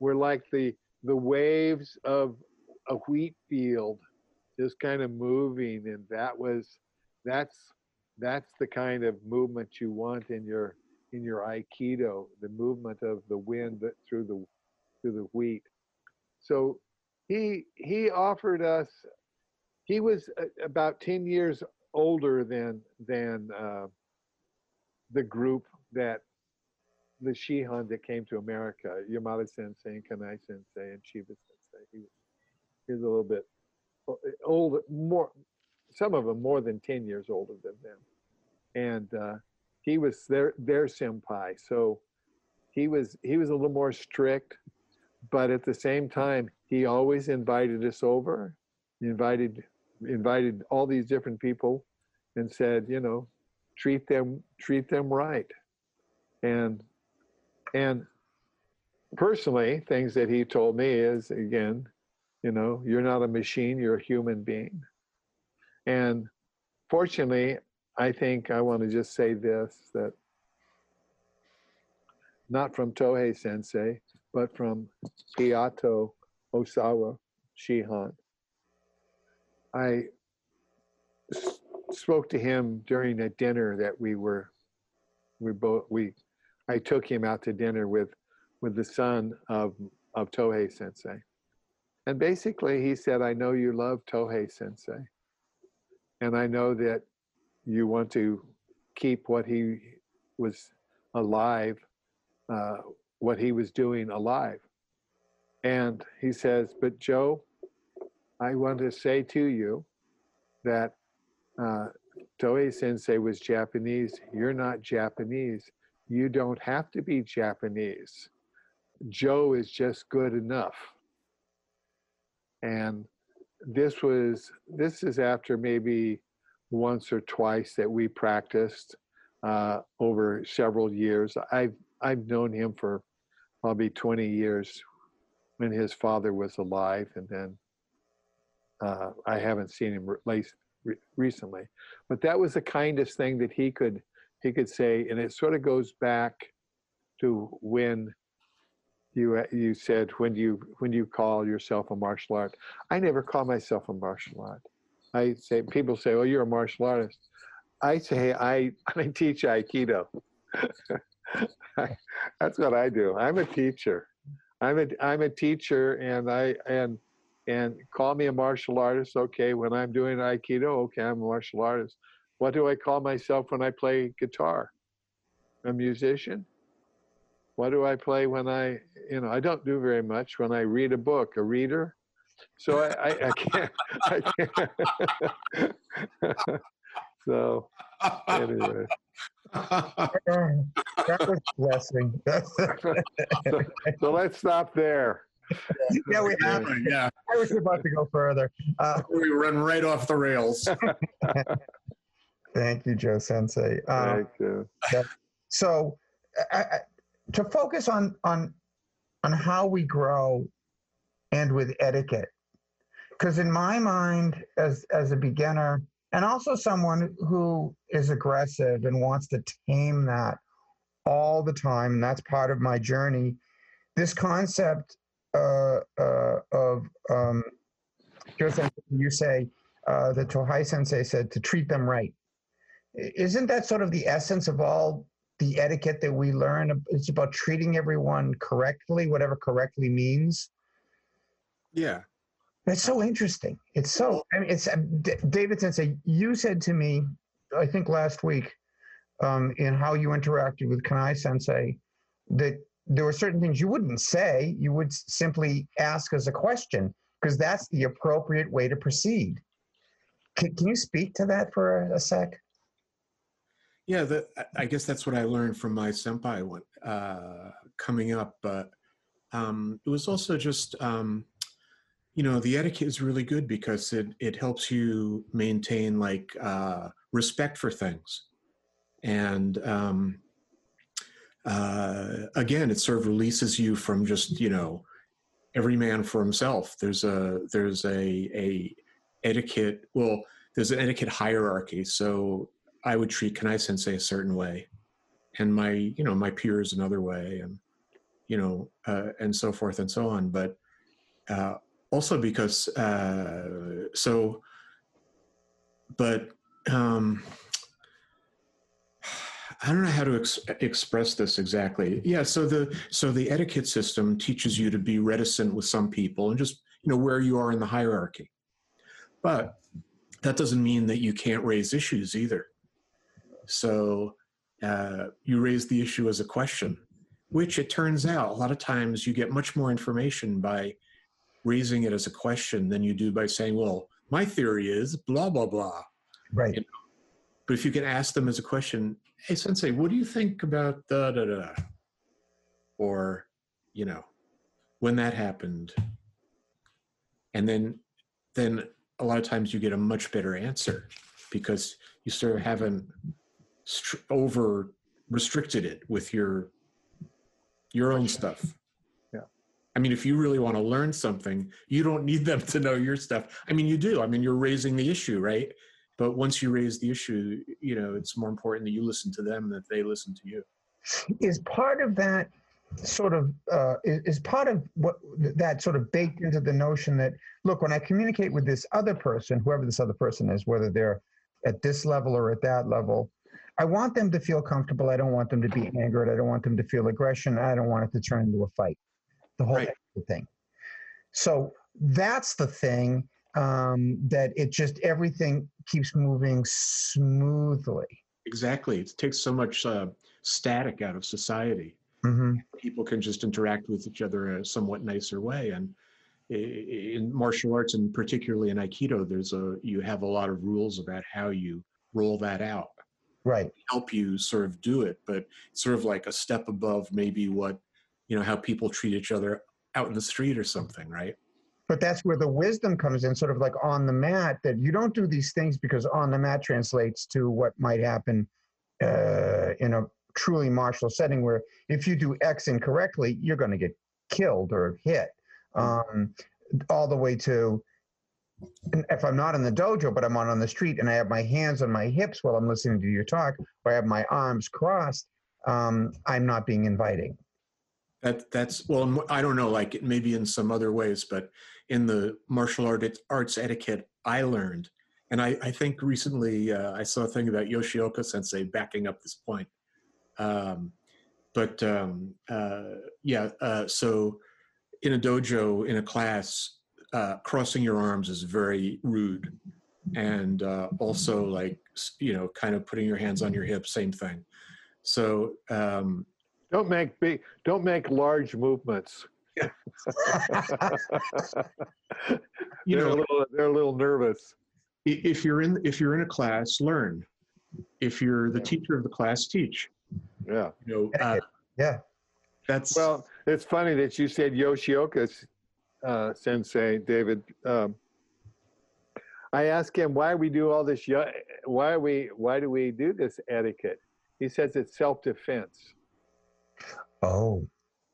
D: We're like the the waves of a wheat field, just kind of moving, and that was that's that's the kind of movement you want in your in your aikido, the movement of the wind through the through the wheat. So he he offered us. He was about ten years older than than uh, the group that the Shihan that came to America, Yamada Sensei and Kanai Sensei and Chiba Sensei. He was, he was a little bit older, more some of them more than ten years older than them, and uh, he was their their senpai. So he was he was a little more strict, but at the same time, he always invited us over. He invited invited all these different people, and said, you know, treat them treat them right, and and personally, things that he told me is again, you know, you're not a machine, you're a human being, and fortunately, I think I want to just say this that not from Tohei Sensei, but from Hayato Osawa Shihan. I spoke to him during a dinner that we were, we both, we, I took him out to dinner with, with the son of, of Tohei Sensei. And basically he said, I know you love Tohei Sensei. And I know that you want to keep what he was alive, uh, what he was doing alive. And he says, But Joe, I want to say to you that uh, Tohei Sensei was Japanese. You're not Japanese. You don't have to be Japanese. Joe is just good enough. And this was this is after maybe once or twice that we practiced uh, over several years. I've I've known him for probably 20 years when his father was alive, and then uh, I haven't seen him re- recently. But that was the kindest thing that he could he could say, and it sort of goes back to when you you said when you when you call yourself a martial art. I never call myself a martial art. I say people say, "Oh, you're a martial artist." I say I I teach Aikido. That's what I do. I'm a teacher. I'm a I'm a teacher, and I and and call me a martial artist. Okay, when I'm doing Aikido, okay, I'm a martial artist. What do I call myself when I play guitar? A musician. What do I play when I, you know, I don't do very much. When I read a book, a reader. So I, I, I can't. I can't. so anyway.
B: that was blessing.
D: so, so let's stop there.
B: Yeah, we have.
C: Yeah,
B: I was about to go further. Uh,
C: we run right off the rails.
B: thank you, Joe Sensei. Um,
D: Thank you.
B: so, I, I, to focus on on on how we grow and with etiquette, because in my mind, as as a beginner, and also someone who is aggressive and wants to tame that all the time, and that's part of my journey. This concept uh, uh, of um, you say uh, the Tohei Sensei said to treat them right. Isn't that sort of the essence of all the etiquette that we learn? It's about treating everyone correctly, whatever correctly means.
C: yeah.
B: It's so interesting. It's so. I mean, it's um, D- David Sensei. You said to me, I think last week, um, in how you interacted with Kanai Sensei, that there were certain things you wouldn't say. You would simply ask as a question because that's the appropriate way to proceed. Can, can you speak to that for a, sec?
C: Yeah, the, I- guess that's what I learned from my senpai when, uh, coming up. But um, it was also just, um, you know, the etiquette is really good because it, it helps you maintain like uh, respect for things. And um, uh, again, it sort of releases you from just, you know, every man for himself. There's a, there's a, a etiquette, well, there's an etiquette hierarchy. So I would treat Kanai Sensei a certain way, and my you know my peers another way, and you know uh, and so forth and so on. But uh, also because uh, so, but um, I don't know how to ex- express this exactly. Yeah, so the so the etiquette system teaches you to be reticent with some people and just you know where you are in the hierarchy, but that doesn't mean that you can't raise issues either. So uh, you raise the issue as a question, which it turns out a lot of times you get much more information by raising it as a question than you do by saying, well, my theory is blah, blah, blah.
B: Right.
C: But if you can ask them as a question, hey, sensei, what do you think about da da da? Or, you know, when that happened. And then, then a lot of times you get a much better answer because you sort of haven't str- over restricted it with your your own stuff.
D: Yeah.
C: I mean, if you really want to learn something, you don't need them to know your stuff. I mean, you do. I mean, you're raising the issue, right? But once you raise the issue, you know, it's more important that you listen to them than that they listen to you.
B: is part of that sort of uh, is, is part of what that sort of baked into the notion that look when i communicate with this other person whoever this other person is whether they're at this level or at that level i want them to feel comfortable. I don't want them to be angered. I don't want them to feel aggression. I don't want it to turn into a fight. The whole
C: Right.
B: thing. So that's the thing um, that it just everything keeps moving smoothly
C: Exactly. It takes so much uh, static out of society.
B: hmm
C: People can just interact with each other in a somewhat nicer way. And in martial arts, and particularly in Aikido, there's a you have a lot of rules about how you roll that out.
B: right
C: help you sort of do it, but it's sort of like a step above maybe what you know how people treat each other out in the street or something, right?
B: But that's where the wisdom comes in, sort of like on the mat, that you don't do these things because on the mat translates to what might happen uh, in a truly martial setting, where if you do X incorrectly, you're going to get killed or hit. Um, all the way to if I'm not in the dojo, but I'm on on the street and I have my hands on my hips while I'm listening to your talk, or I have my arms crossed, um, I'm not being inviting.
C: That that's well, i don't know, like maybe in some other ways, but in the martial art arts etiquette I learned, and I, I think recently uh, I saw a thing about Yoshioka Sensei backing up this point. Um, but um, uh, yeah, uh, so in a dojo, in a class, uh, crossing your arms is very rude. And uh, also, like, you know, kind of putting your hands on your hips, same thing. So, um,
D: Don't make big. Don't make large movements.
C: you
D: they're
C: know,
D: a little, they're a little nervous.
C: if you're in if you're in a class, learn. If you're the
D: Yeah.
C: teacher of the class, teach.
D: Yeah.
C: You know, uh,
B: Yeah.
C: that's
D: Well, it's funny that you said Yoshioka uh, Sensei, David. Um, I asked him why we do all this. Why are we? Why do we do this etiquette? He says it's self-defense.
B: Oh.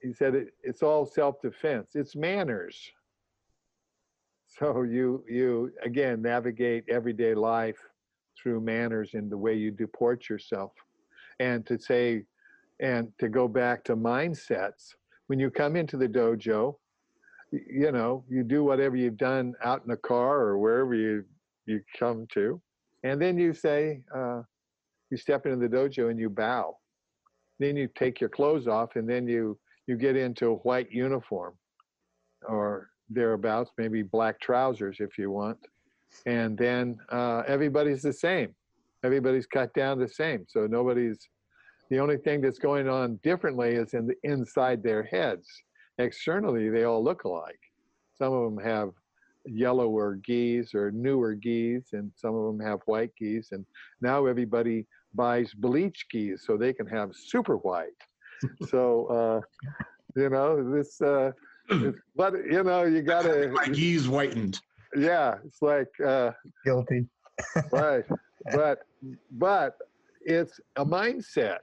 D: He said it, it's all self-defense. It's manners. So you you again navigate everyday life through manners in the way you deport yourself, and to say, and to go back to mindsets. When you come into the dojo, you know you do whatever you've done out in the car or wherever you you come to, and then you say, uh, you step into the dojo and you bow. Then you take your clothes off, and then you you get into a white uniform or thereabouts, maybe black trousers if you want. And then uh, everybody's the same. Everybody's cut down the same. So nobody's, the only thing that's going on differently is in the inside their heads. Externally, they all look alike. Some of them have yellower geese or newer geese, and some of them have white geese. And now everybody buys bleach geese so they can have super white. So, uh, you know, this, uh, but, you know, you gotta,
C: my geese whitened.
D: yeah, it's like, uh,
B: Guilty.
D: right but but it's a mindset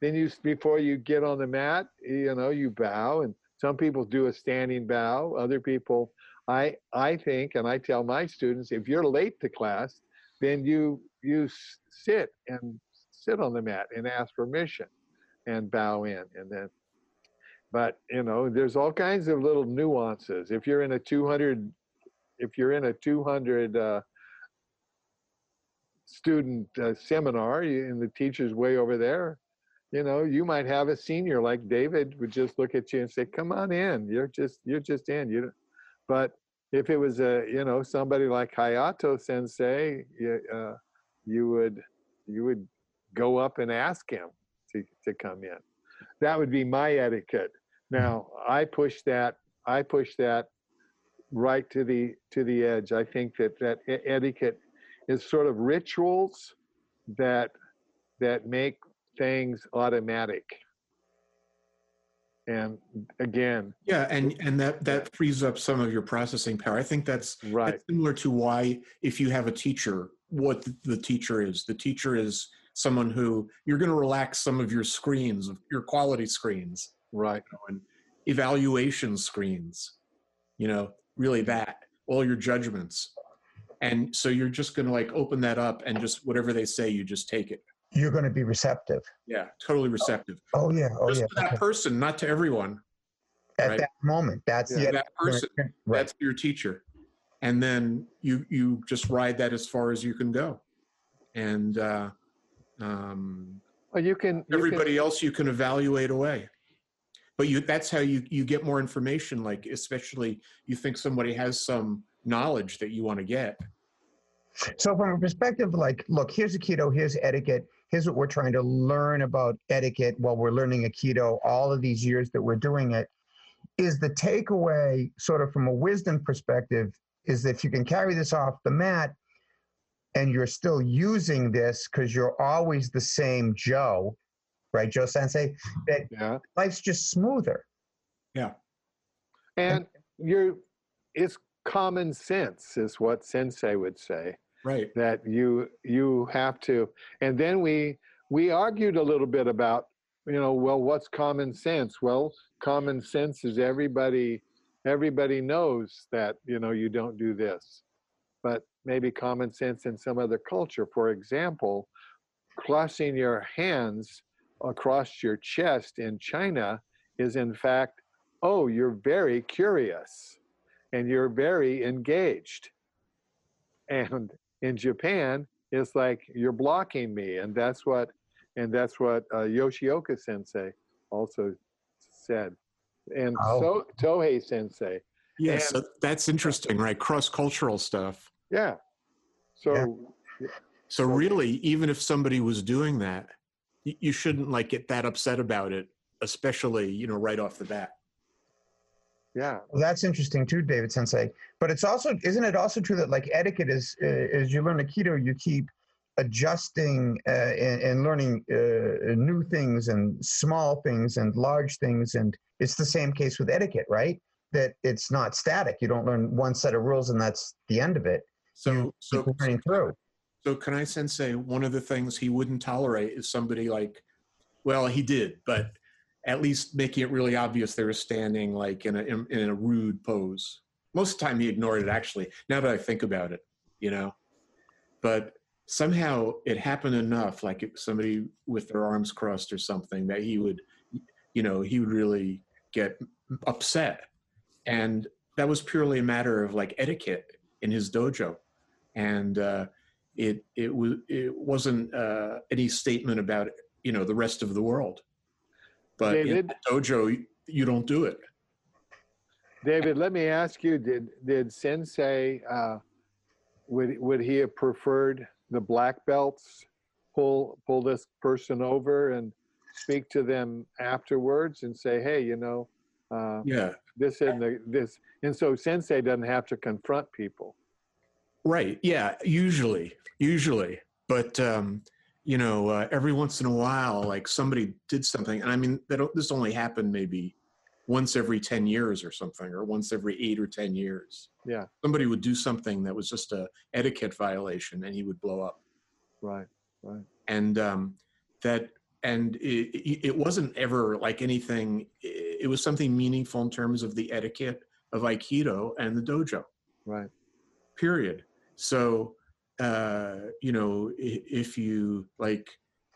D: then you before you get on the mat you know you bow and some people do a standing bow other people i i think and i tell my students if you're late to class then you you sit and sit on the mat and ask permission and bow in and then but you know there's all kinds of little nuances if you're in a 200 if you're in a 200 uh, student uh, seminar and the teacher's way over there, you know, you might have a senior like David would just look at you and say, "Come on in. You're just you're just in." You, don't-" but if it was a you know somebody like Hayato Sensei, you, uh, you would you would go up and ask him to to come in. That would be my etiquette. Now I push that I push that right to the to the edge. I think that that etiquette is sort of rituals that that make things automatic. And again,
C: Yeah, and and that that frees up some of your processing power. I think that's
D: right,
C: That's similar to why, if you have a teacher, what the teacher is. The teacher is someone who you're going to relax some of your screens, your quality screens,
D: right,
C: you know, and evaluation screens. You know, really that all your judgments, and so you're just going to like open that up and just whatever they say, you just take it.
B: You're going to be receptive.
C: Yeah, totally receptive.
B: Oh yeah. Oh
C: just
B: yeah.
C: to that person, not to everyone.
B: At
C: right.
B: that moment, that's
D: Yeah,
C: that person,
B: right.
C: That's your teacher, and then you you just ride that as far as you can go, and uh, um,
D: well, you can you can-
C: everybody else you can evaluate away. But you that's how you you get more information. Like especially you think somebody has some knowledge that you want to get.
B: So from a perspective like, look, here's Aikido, here's etiquette, here's what we're trying to learn about etiquette while we're learning Aikido all of these years that we're doing it, is the takeaway sort of from a wisdom perspective is that if you can carry this off the mat and you're still using this because you're always the same Joe, right, Joe Sensei, that
D: yeah,
B: life's just smoother. Yeah.
D: And you're it's common sense is what Sensei would say.
C: Right.
D: that you you have to and then we we argued a little bit about you know well what's common sense well common sense is everybody everybody knows that you know you don't do this but maybe common sense in some other culture for example crossing your hands across your chest in china is in fact oh you're very curious and you're very engaged and in Japan, it's like you're blocking me, and that's what, and that's what uh, Yoshioka Sensei also said, and
B: Oh.
D: so Tohei Sensei.
C: Yeah,
D: And-
C: so that's interesting, right? Cross cultural stuff.
D: Yeah. So
B: Yeah.
C: So really, even if somebody was doing that, you shouldn't like get that upset about it, especially you know right off the bat.
D: yeah,
B: Well, that's interesting too, David Sensei. But it's also, isn't it also true that like etiquette is, uh, as you learn Aikido, you keep adjusting uh, and, and learning uh, new things and small things and large things. And it's the same case with etiquette, right? That it's not static. You don't learn one set of rules and that's the end of it.
C: So so
B: through.
C: so Kanai Sensei one of the things he wouldn't tolerate is somebody like, well, he did, but at least making it really obvious they were standing like in a in, in a rude pose. Most of the time he ignored it actually. Now that I think about it, you know, but somehow it happened enough, like it somebody with their arms crossed or something, that he would, you know, he would really get upset, and that was purely a matter of like etiquette in his dojo, and uh, it it was it wasn't uh, any statement about you know the rest of the world, but in
D: David?
C: dojo you, you don't do it.
D: David, let me ask you: Did did Sensei uh, would would he have preferred the black belts pull pull this person over and speak to them afterwards and say, hey, you know, uh,
C: Yeah,
D: this and the, this, and so Sensei doesn't have to confront people.
C: Right. Yeah. Usually, usually, but um, you know, uh, every once in a while, like somebody did something, and I mean, that this only happened maybe once every ten years or something, or once every eight or ten years.
D: Yeah.
C: Somebody would do something that was just a etiquette violation, and he would blow up.
D: Right. Right.
C: And um, that, and it, it it wasn't ever like anything. It was something meaningful in terms of the etiquette of Aikido and the dojo
D: Right.
C: period so uh you know if you like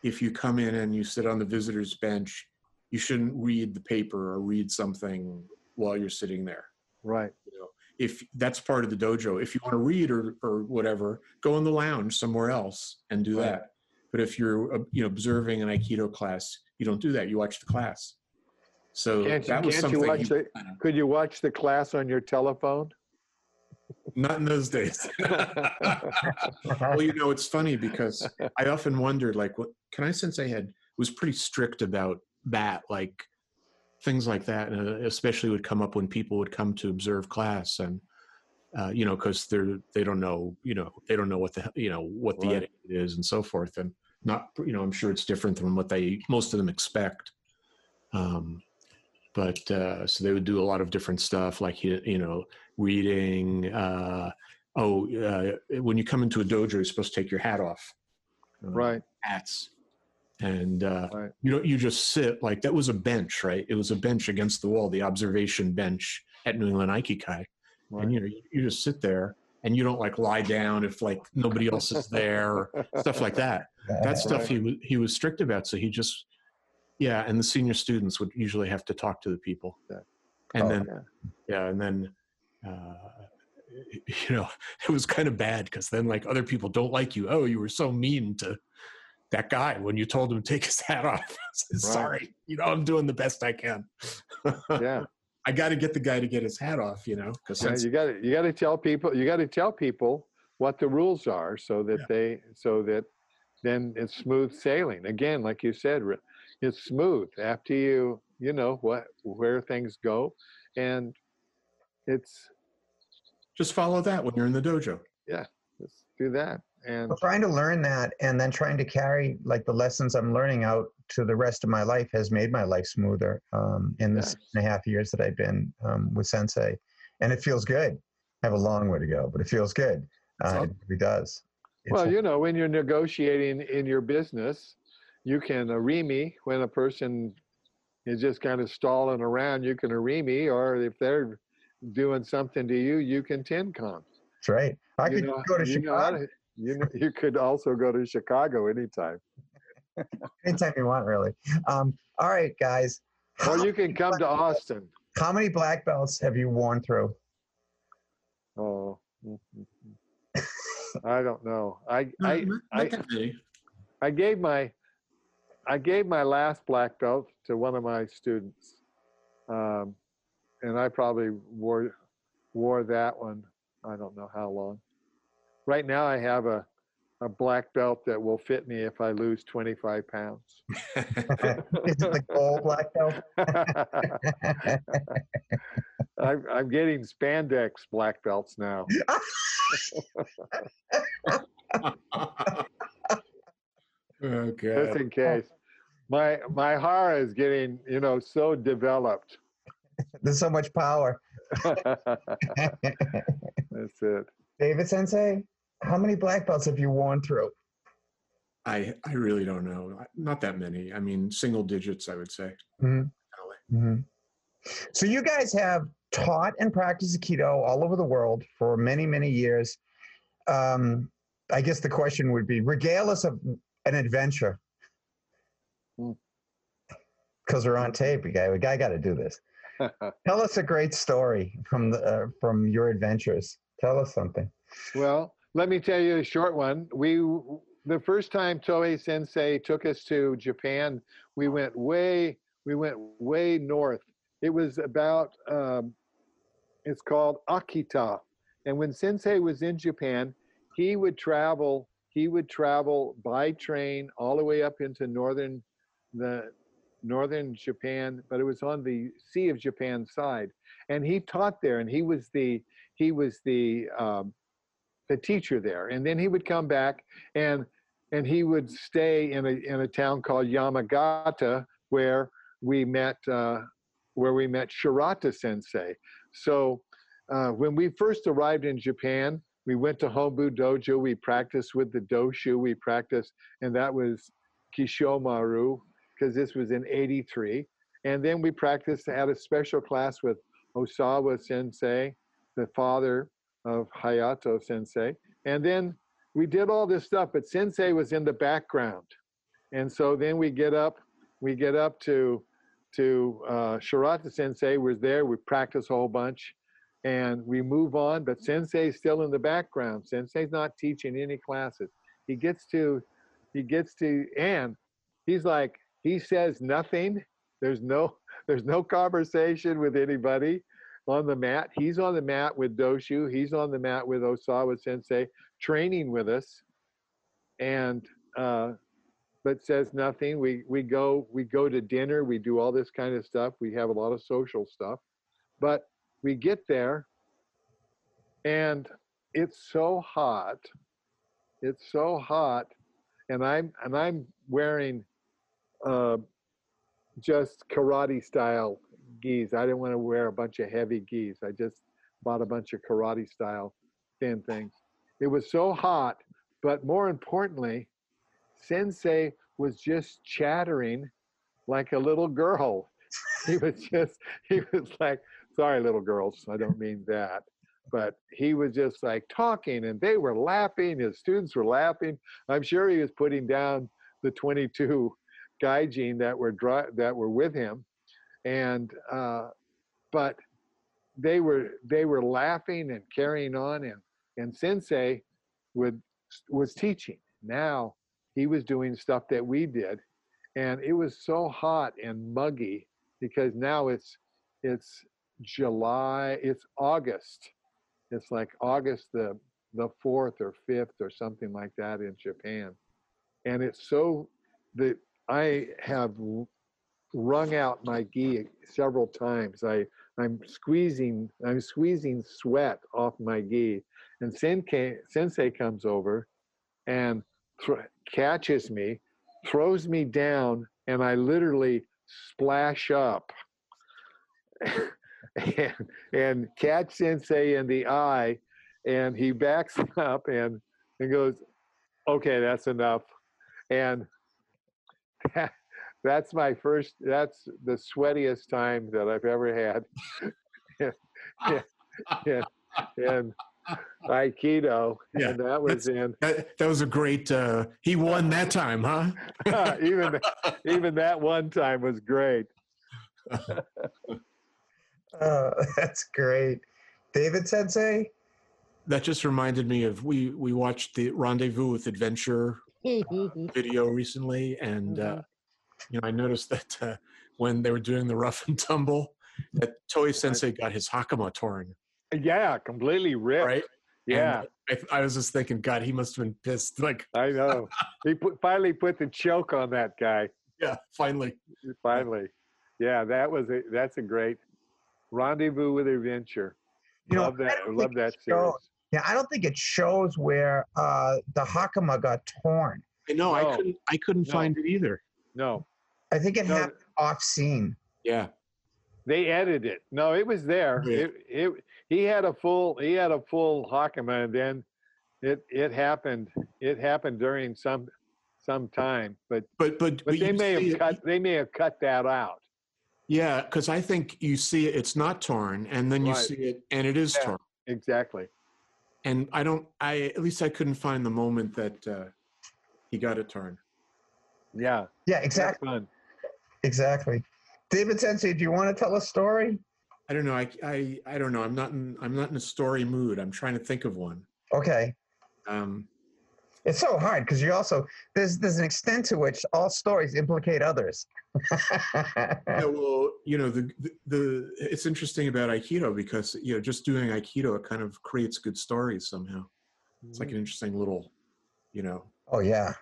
C: if you come in and you sit on the visitors bench you shouldn't read the paper or read something while you're sitting there
D: Right.
C: you know if that's part of the dojo if you want to read or or whatever go in the lounge somewhere else and do
D: Right.
C: that but if you're uh, you know observing an aikido class you don't do that you watch the class so
D: Can't
C: that was
D: can't you watch the, could you watch the class on your telephone?
C: Not in those days well you know it's funny because i often wondered like what Kanai Sensei had was pretty strict about that like things like that and uh, especially would come up when people would come to observe class and uh, you know because they're they don't know you know they don't know what the you know what the
D: Right.
C: etiquette is and so forth and not you know i'm sure it's different than what they most of them expect um but uh so they would do a lot of different stuff like you, you know reading uh oh uh, when you come into a dojo you're supposed to take your hat off Uh,
D: Right.
C: hats and uh
D: Right.
C: you don't you just sit like that was a bench right it was a bench against the wall the observation bench at new england aikikai
D: Right.
C: and you know you, you just sit there and you don't like lie down if like nobody else is there or stuff like that that stuff
D: Right.
C: he was he was strict about so he just yeah and the senior students would usually have to talk to the people
D: Yeah.
C: and
B: Oh,
C: then
D: yeah.
C: yeah and then uh you know it was kind of bad because then like other people don't like you oh you were so mean to that guy when you told him to take his hat off said,
D: Right.
C: sorry you know i'm doing the best i can
D: Yeah.
C: i got to get the guy to get his hat off you know because
D: Yeah, you got to you got to tell people you got to tell people what the rules are so that
C: Yeah.
D: they so that then it's smooth sailing again like you said it's smooth after you you know what where things go and it's
C: just follow that when you're in the dojo
D: let's do that and
B: Well, trying to learn that and then trying to carry like the lessons I'm learning out to the rest of my life has made my life smoother um, in the
D: Yes.
B: six and a half years that I've been um, with Sensei, and it feels good. I have a long way to go, but it feels good. Uh,
C: So-
B: it really does. It's
D: well
B: a-
D: you know when you're negotiating in your business you can irimi when a person is just kind of stalling around you can irimi or if they're doing something to you you can tenkan
B: that's right. I
D: you
B: could
D: know,
B: go to
D: you
B: Chicago
D: to- you know, you could also go to Chicago anytime,
B: anytime you want, really. Um, all right, guys.
D: or
B: How,
D: you can come to Austin.
B: how many black belts have you worn through?
D: Oh, mm, mm, mm. I don't know. I I
C: Not- not
D: I. I gave my I gave my last black belt to one of my students, um, and I probably wore wore that one. I don't know how long. Right now, I have a a black belt that will fit me if I lose 25 pounds.
B: Is it the gold black belt?
D: I'm, I'm getting spandex black belts now.
C: Okay.
D: just in case. My my hara is getting you know so developed.
B: There's so much power.
D: That's it.
B: David Sensei, how many black belts have you worn through?
C: I I really don't know. Not that many. I mean, single digits, I would say.
B: Mhm. Mhm. So you guys have taught and practiced Aikido all over the world for many, many years. Um, I guess the question would be, regale us of an adventure.
D: Hmm.
B: Because we're on tape, we guy, we guy got to do this. Tell us a great story from the uh, from your adventures. Tell us something.
D: well, let me tell you a short one. We the first time Tohei Sensei took us to Japan, we went way we went way north. It was about um, it's called Akita, and when Sensei was in Japan, he would travel. He would travel by train all the way up into northern the northern Japan, but it was on the Sea of Japan side, and he taught there, and he was the he was the um, the teacher there, and then he would come back and and he would stay in a in a town called Yamagata where we met uh, where we met Shirata Sensei. So uh, when we first arrived in Japan, we went to Hombu Dojo. We practiced with the Doshu. We practiced, and that was Kisshomaru because this was in '83. And then we practiced at a special class with Osawa Sensei, the father of Hayato Sensei. And then we did all this stuff, but Sensei was in the background. And so then we get up, we get up to to uh, Shirata Sensei was there. We practice a whole bunch, and we move on. But Sensei's still in the background. Sensei's not teaching any classes. He gets to, he gets to, and he's like he says nothing. There's no there's no conversation with anybody on the mat. He's on the mat with Doshu. He's on the mat with Osawa Sensei, training with us, and uh, but says nothing. We we go we go to dinner. We do all this kind of stuff. We have a lot of social stuff, but we get there, and it's so hot. It's so hot, and I'm and I'm wearing uh, just karate style gis. I didn't want to wear a bunch of heavy gis. I just bought a bunch of karate style thin things. It was so hot, but more importantly, Sensei was just chattering like a little girl. He was just, he was like, sorry, little girls, I don't mean that. But he was just like talking and they were laughing. His students were laughing. I'm sure he was putting down the 22 gaijin that were dri- that were with him, and uh, but they were they were laughing and carrying on, and and Sensei would was teaching. Now he was doing stuff that we did, and it was so hot and muggy because now it's it's July, it's August. It's like August the the fourth or fifth or something like that in Japan, and it's so that I have wrung out my gi several times. I I'm squeezing I'm squeezing sweat off my gi, and Sensei Sensei comes over, and th- catches me, throws me down, and I literally splash up. and, and catch Sensei in the eye, and he backs up and and goes, "Okay, that's enough." And that, that's my first. That's the sweatiest time that I've ever had. and, and, and Aikido,
C: Yeah,
D: and that was in
C: That, that was a great. Uh, he won that time, huh?
D: even even that one time was great.
B: Oh, that's great. David Sensei?
C: That just reminded me of we we watched the Rendezvous with Adventure video recently, and uh, you know, I noticed that uh, when they were doing the rough and tumble, that Tohei Sensei got his hakama torn,
D: Yeah, completely ripped.
C: right?
D: Yeah,
C: I, I was just thinking, God, he must have been pissed. Like,
D: I know. he put, finally put the choke on that guy.
C: yeah, finally.
D: Finally. Yeah, that was a that's a great rendezvous with adventure.
B: You know,
D: love
B: I
D: that.
B: don't
D: Love that
B: shows-
D: series.
B: Yeah, I don't think it shows where uh, the Hakama got torn.
C: I know.
D: No.
C: I couldn't. I couldn't
D: No.
C: find it either.
D: No,
B: I think it
D: No.
B: happened off scene.
C: Yeah.
D: they edited it. No, it was there.
C: Yeah.
D: It, it he had a full he had a full Hakama, and then it it happened. It happened during some some time, but
C: But but
D: but they may
C: see
D: have
C: it-
D: cut they may have cut that out.
C: Yeah, because I think you see it. It's not torn, and then you
D: Right.
C: see it, and it is
D: Yeah.
C: torn.
D: Exactly.
C: And I don't. I at least I couldn't find the moment that uh, he got it torn.
D: Yeah.
B: Yeah, exactly. Exactly. David Sensei, do you want to tell a story?
C: I don't know. I, I I don't know. I'm not in. I'm not in a story mood. I'm trying to think of one.
B: Okay.
C: Um,
B: It's so hard because you also there's there's an extent to which all stories implicate others.
C: yeah, well, you know, the, the the it's interesting about Aikido because you know, just doing Aikido it kind of creates good stories somehow. It's like an interesting little, you know.
B: oh yeah.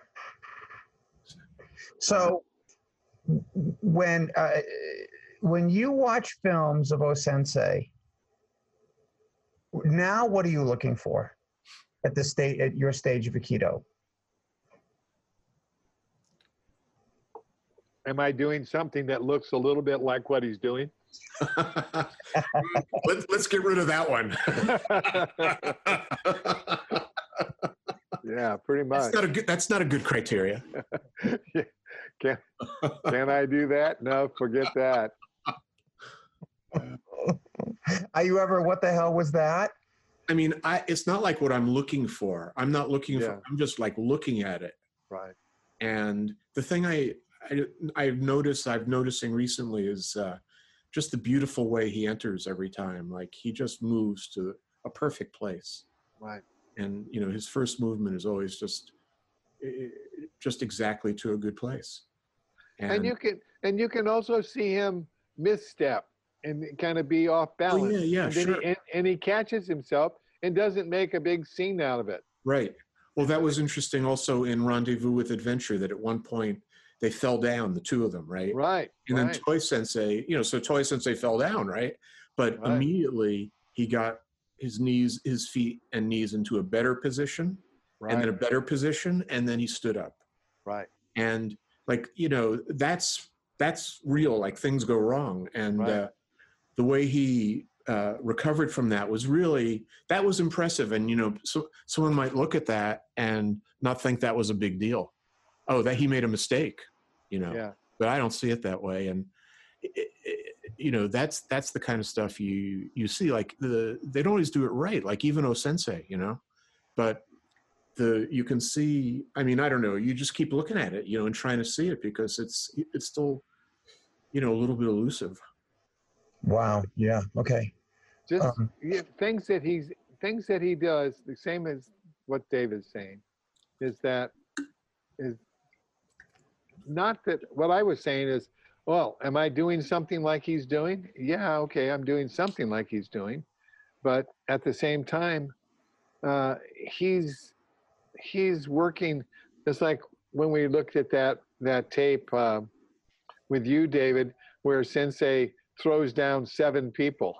B: So when uh, when you watch films of O Sensei, now what are you looking for at the state at your stage of Aikido?
D: Am I doing something that looks a little bit like what he's doing?
C: let's let's get rid of that one.
D: yeah, pretty much.
C: that's not a good. That's not a good criteria.
D: Can, can I do that? No, forget that.
B: Are you ever? What the hell was that?
C: I mean, I it's not like what I'm looking for. I'm not looking
D: Yeah.
C: for. I'm just like looking at it.
D: Right.
C: And the thing I, I I've noticed I've noticing recently is uh, just the beautiful way he enters every time. Like he just moves to a perfect place,
D: Right.
C: and you know his first movement is always just just exactly to a good place.
D: And you can and you can also see him misstep and kind of be off
C: oh
D: balance.
C: yeah, yeah,
D: and,
C: sure,
D: he, and, and he catches himself and doesn't make a big scene out of it.
C: right. Well, that was interesting also in Rendezvous with Adventure that at one point they fell down, the two of them, right?
D: Right.
C: And then. Tohei Sensei, you know, so Tohei Sensei fell down, right? But
D: Right.
C: immediately he got his knees, his feet and knees into a better position,
D: right.
C: and then a better position, and then he stood up.
D: right.
C: And like, you know, that's that's real. Like things go wrong, and
D: Right.
C: uh, the way he uh, recovered from that was really that was impressive. And you know, so someone might look at that and not think that was a big deal. Oh, that he made a mistake, you know
D: Yeah.
C: but I don't see it that way. And it, it, you know, that's that's the kind of stuff you you see. Like the they don't always do it right. Like even O Sensei, you know, but the you can see. I mean, I don't know. You just keep looking at it, you know, and trying to see it because it's it's still, you know, a little bit elusive.
B: Wow. Yeah. Okay.
D: Just
B: Um,
D: yeah, things that he's things that he does the same as what David's saying is that is not that what I was saying is well am I doing something like he's doing yeah okay I'm doing something like he's doing but at the same time uh, he's he's working it's like when we looked at that that tape uh, with you David where Sensei throws down seven people.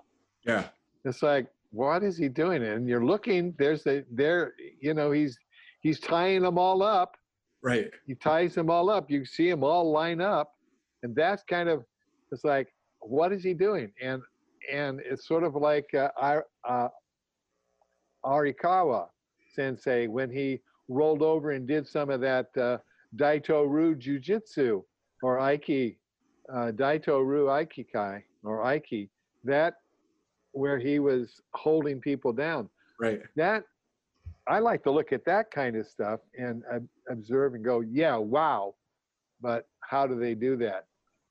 C: Yeah,
D: it's like what is he doing? And you're looking there's a there you know he's he's tying them all up.
C: Right.
D: he ties them all up. You see them all line up. And that's kind of it's like what is he doing? And and it's sort of like uh, uh, arikawa sensei when he rolled over and did some of that uh, daito-ryu jujitsu or aiki uh, daito-ryu aikikai or aiki that where he was holding people down
C: Right.
D: that I like to look at that kind of stuff and uh, observe and go, yeah, wow. But how do they do that?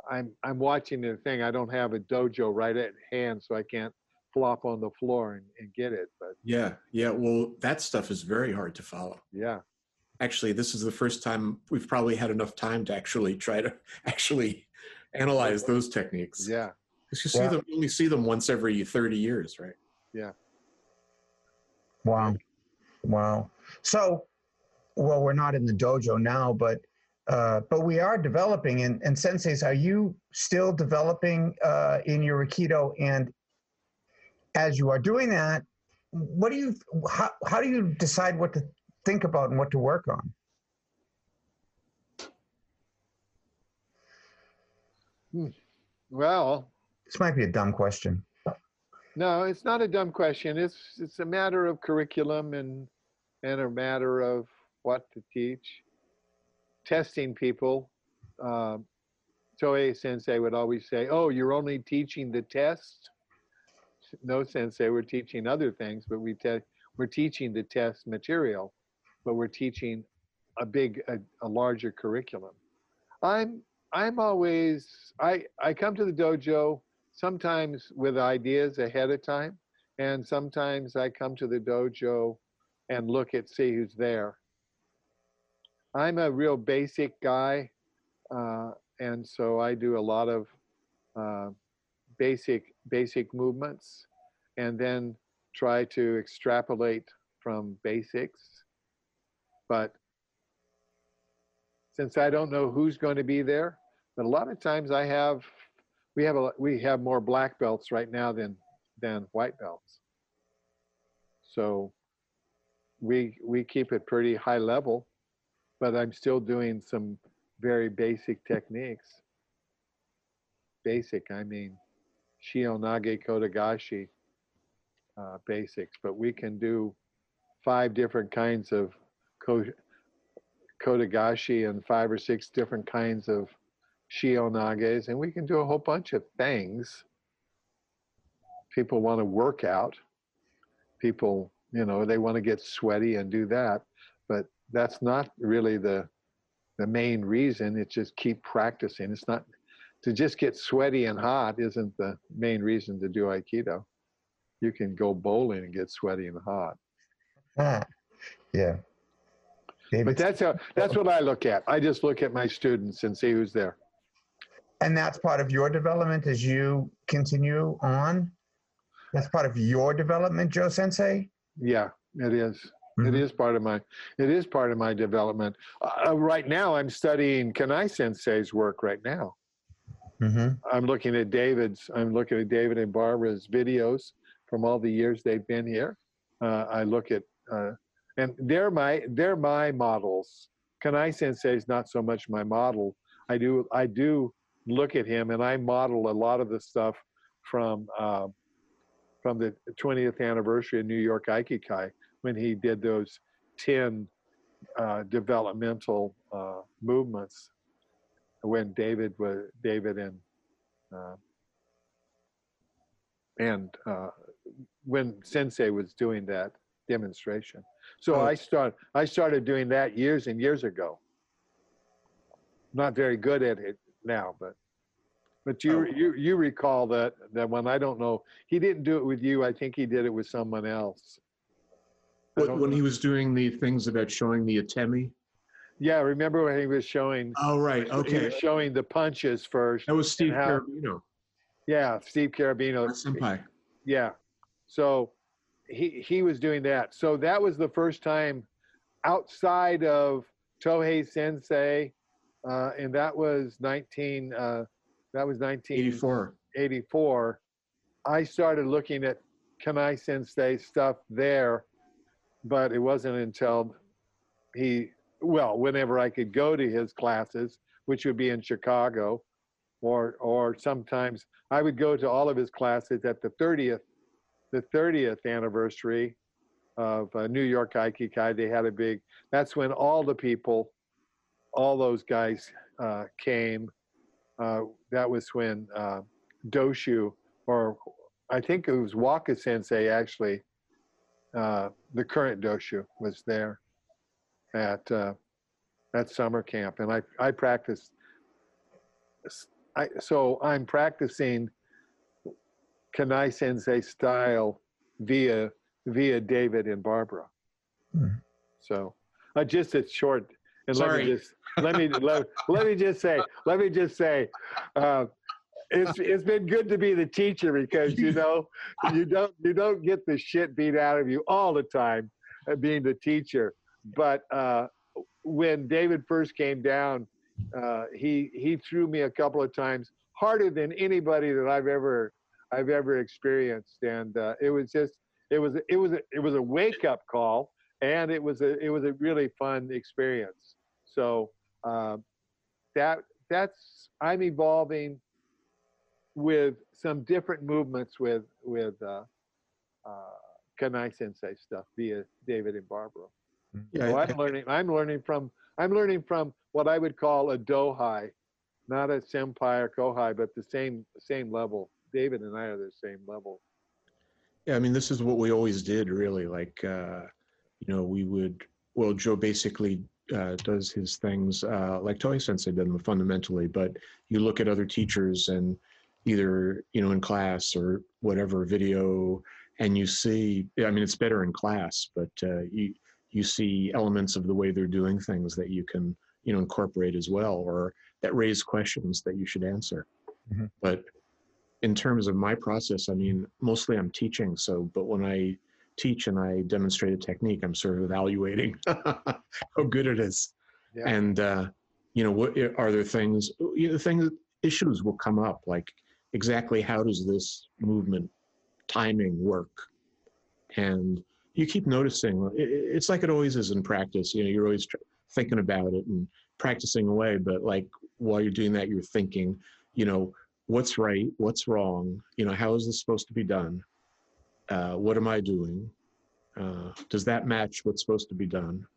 D: I'm I'm watching the thing. I don't have a dojo right at hand, so I can't flop on the floor and, and get it. But
C: Yeah, yeah. Well, that stuff is very hard to follow.
D: yeah,
C: actually, this is the first time we've probably had enough time to actually try to actually analyze those techniques.
D: Yeah.
C: Because you see
B: Yeah.
C: them, you only see them once every 30 years, right? Yeah.
B: Wow. Wow. So, well, we're not in the dojo now, but uh, but we are developing. And, and senseis, are you still developing uh, in your aikido? And as you are doing that, what do you how, how do you decide what to think about and what to work on?
D: Well,
B: This might be a dumb question.
D: no, it's not a dumb question. It's it's a matter of curriculum and and a matter of what to teach. Testing people. Um, Tohei Sensei would always say, "Oh, you're only teaching the test." No, Sensei, we're teaching other things, but we te- we're teaching the test material, but we're teaching a big, a, a larger curriculum. I'm I'm always I I come to the dojo sometimes with ideas ahead of time, and sometimes I come to the dojo and look at see who's there. I'm a real basic guy, uh, and so I do a lot of uh, basic basic movements, and then try to extrapolate from basics. But since I don't know who's going to be there, but a lot of times I have we have a we have more black belts right now than than white belts. So we we keep it pretty high level, but I'm still doing some very basic techniques. Basic, I mean, Shihonage Kotegaeshi uh, basics, but we can do five different kinds of ko- Kotegaeshi and five or six different kinds of Shihonages, and we can do a whole bunch of things. People want to work out. People, you know, they want to get sweaty and do that, but that's not really the the main reason. It's just keep practicing. It's not to just get sweaty and hot isn't the main reason to do Aikido. You can go bowling and get sweaty and hot.
B: Ah, yeah.
D: But that's how that's what I look at. I just look at my students and see who's there.
B: And that's part of your development as you continue on. That's part of your development, Joe Sensei.
D: Yeah, it is. It
B: Mhm.
D: is part of my. It is part of my development. Uh, right now, I'm studying Kanai Sensei's work. Right now,
B: Mm-hmm.
D: I'm looking at David's. I'm looking at David and Barbara's videos from all the years they've been here. Uh, I look at, uh, and they're my they're my models. Kanai Sensei is not so much my model. I do I do look at him and I model a lot of the stuff from uh, from the 20th anniversary of New York Aikikai when he did those 10 uh, developmental uh, movements when David was David and uh, and uh, when Sensei was doing that demonstration. So
B: Oh.
D: I start I started doing that years and years ago. Not very good at it now, but but you
C: Oh.
D: you you recall that that when I don't know he didn't do it with you. I think he did it with someone else. I
C: When,
D: know.
C: he was doing the things about showing the atemi.
D: Yeah, remember when he was showing
C: Oh, right.
D: he
C: Okay.
D: was showing the punches first.
C: That was Steve
D: how-
C: Carabino,
D: Yeah, Steve Carabino.
C: senpai.
D: Yeah. So he he was doing that. So that was the first time outside of Tohei Sensei, uh, and that was 19. Uh, that was 1984.
C: 84.
D: I started looking at Kanai Sensei stuff there, but it wasn't until he, well, whenever I could go to his classes, which would be in Chicago, or or sometimes I would go to all of his classes at the 30th, the 30th anniversary of uh, New York Aikikai. They had a big. That's when all the people, all those guys uh, came. Uh, that was when uh, Doshu, or I think it was Waka Sensei actually, uh, the current Doshu was there at uh, at summer camp, and I I practiced. I so I'm practicing Kanai Sensei style via via David and Barbara.
B: Mhm.
D: So uh, just a short. And
C: Sorry.
D: let me just let me let, let me just say let me just say, uh, it's it's been good to be the teacher because you know you don't you don't get the shit beat out of you all the time, uh, being the teacher. But uh, when David first came down, uh, he he threw me a couple of times harder than anybody that I've ever I've ever experienced, and uh, it was just it was it was a, it was a wake up call, and it was a it was a really fun experience. So uh, that that's I'm evolving with some different movements with with uh, uh, Kanai Sensei stuff via David and Barbara.
C: Yeah,
D: So
C: I-
D: I'm learning. I'm learning from. I'm learning from what I would call a dohai, not a senpai or kohai, but the same same level. David and I are the same level.
C: Yeah, I mean, this is what we always did, really. Like, uh, you know, we would, well, Joe basically uh, does his things uh, like Tohei Sensei did them fundamentally, but you look at other teachers and either, you know, in class or whatever video, and you see, I mean, it's better in class, but uh, you, you see elements of the way they're doing things that you can, you know, incorporate as well, or that raise questions that you should answer.
B: Mhm.
C: But in terms of my process, I mean, mostly I'm teaching. So, but when I teach and I demonstrate a technique, I'm sort of evaluating how good it is.
D: Yeah.
C: And, uh, you know, what are there things, you know, things, issues will come up like exactly how does this movement timing work? And you keep noticing, it's like it always is in practice. You know, you're always tr- thinking about it and practicing away, but like while you're doing that, you're thinking, you know, what's right, what's wrong, you know, how is this supposed to be done? Uh, what am I doing? Uh, does that match what's supposed to be done?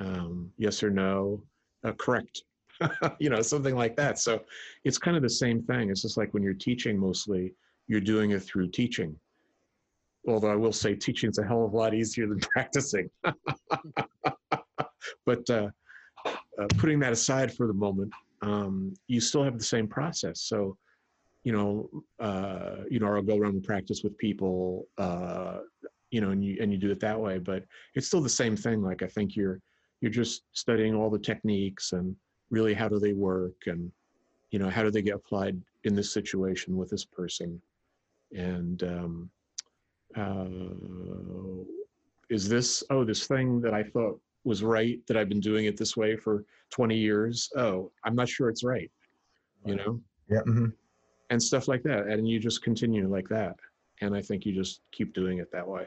C: Um, yes or no? Uh, correct. you know, something like that. So it's kind of the same thing. It's just like when you're teaching, mostly you're doing it through teaching. Although I will say teaching is a hell of a lot easier than practicing. but uh, uh, putting that aside for the moment, um, you still have the same process. So, you know, uh, you know, I'll go around and practice with people, uh, you know, and you and you do it that way. But it's still the same thing. Like I think you're you're just studying all the techniques and really how do they work and you know how do they get applied in this situation with this person and um, uh, is this oh this thing that I thought was right that I've been doing it this way for 20 years oh I'm not sure it's right you know
B: Yeah. mhm.
C: And stuff like that and you just continue like that and i think you just keep doing it that way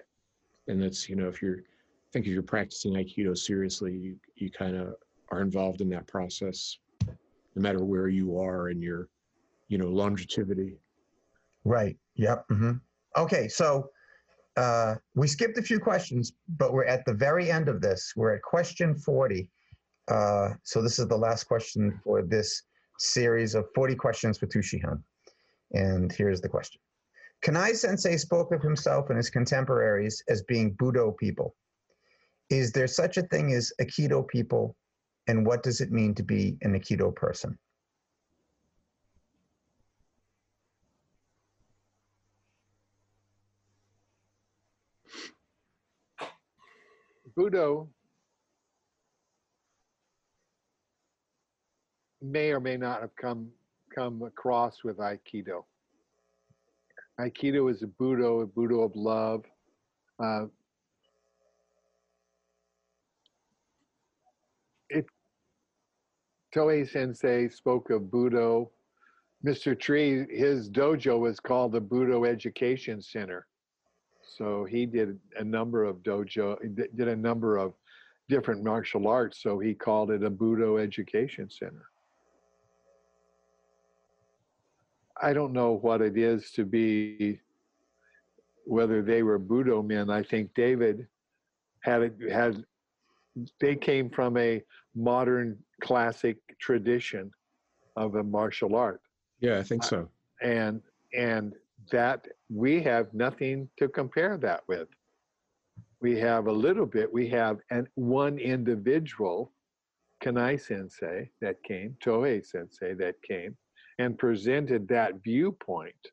C: and it's you know if you're I think if you're practicing aikido seriously you you kind of are involved in that process no matter where you are in your you know longevity
B: Right. Yep. hmm Okay. So uh, we skipped a few questions, but we're at the very end of this. We're at question 40. Uh, so this is the last question for this series of 40 questions for Tushihan. And here's the question. Kanai Sensei spoke of himself and his contemporaries as being Budo people. Is there such a thing as Aikido people? And what does it mean to be an Aikido person?
D: Budo may or may not have come come across with Aikido. Aikido is a Budo, a Budo of love. Uh, it Tohei Sensei spoke of Budo. Mr. Tree, his dojo was called the Budo Education Center. So he did a number of dojo, did a number of different martial arts. So he called it a Budo Education Center. I don't know what it is to be, whether they were Budo men. I think David had it had. They came from a modern classic tradition of a martial art
C: yeah i think uh, so
D: and and that we have nothing to compare that with we have a little bit we have an one individual kanai sensei that came tohei sensei that came and presented that viewpoint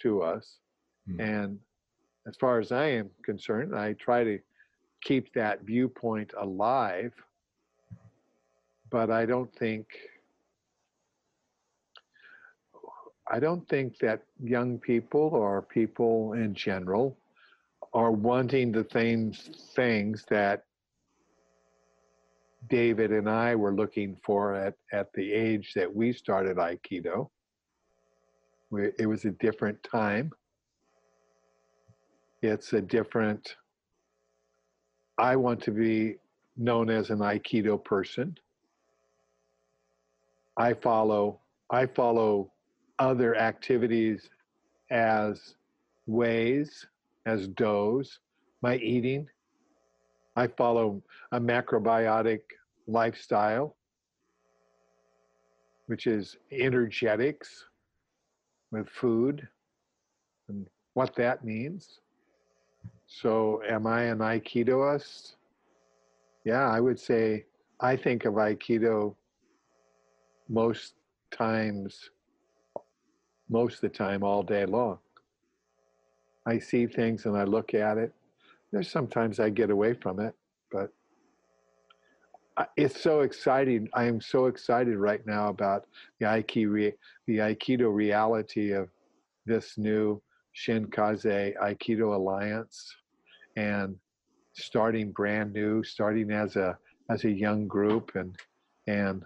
D: to us
C: Hmm.
D: and as far as i am concerned i try to keep that viewpoint alive. But I don't think I don't think that young people or people in general are wanting the same things that David and I were looking for at, at the age that we started Aikido. We, it was a different time. It's a different, I want to be known as an Aikido person. I follow, I follow other activities as ways, as does, my eating. I follow a macrobiotic lifestyle, which is energetics with food and what that means. So, am I an Aikidoist? Yeah, I would say I think of Aikido most times most of the time all day long. I see things and I look at it. There's sometimes I get away from it, but it's so exciting. I am so excited right now about the Aikido, the Aikido reality of this new Shinkaze Aikido Alliance and starting brand new, starting as a as a young group and and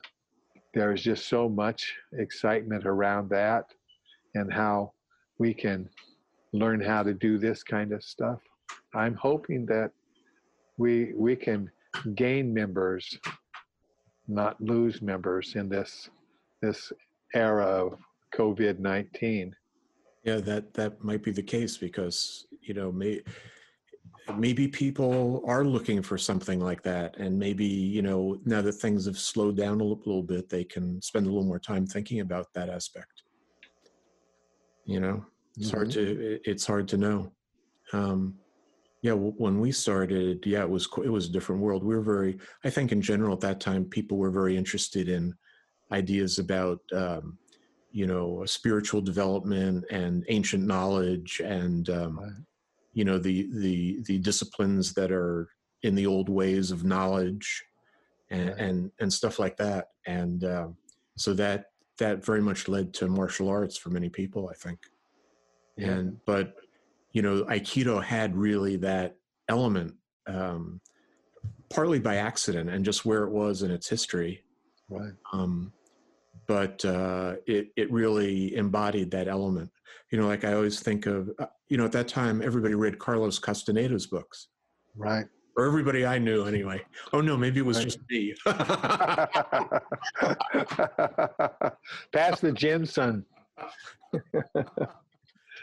D: there's just so much excitement around that and how we can learn how to do this kind of stuff. I'm hoping that we we can gain members, not lose members in this this era of COVID nineteen.
C: Yeah, that that might be the case because you know may, maybe people are looking for something like that, and maybe you know now that things have slowed down a little bit, they can spend a little more time thinking about that aspect you know it's mm-hmm. hard to it's hard to know um yeah when we started yeah it was it was a different world we were very i think in general at that time people were very interested in ideas about um you know spiritual development and ancient knowledge and um right. you know the the the disciplines that are in the old ways of knowledge and right. and, and stuff like that and um, so that that very much led to martial arts for many people, I think. Yeah. And but you know, Aikido had really that element, um, partly by accident and just where it was in its history.
D: Right.
C: Um, but uh, it it really embodied that element. You know, like I always think of, uh, you know, at that time everybody read Carlos Castaneda's books.
D: Right
C: or everybody I knew anyway. Oh no, maybe it was just me.
D: Pass the gin, son.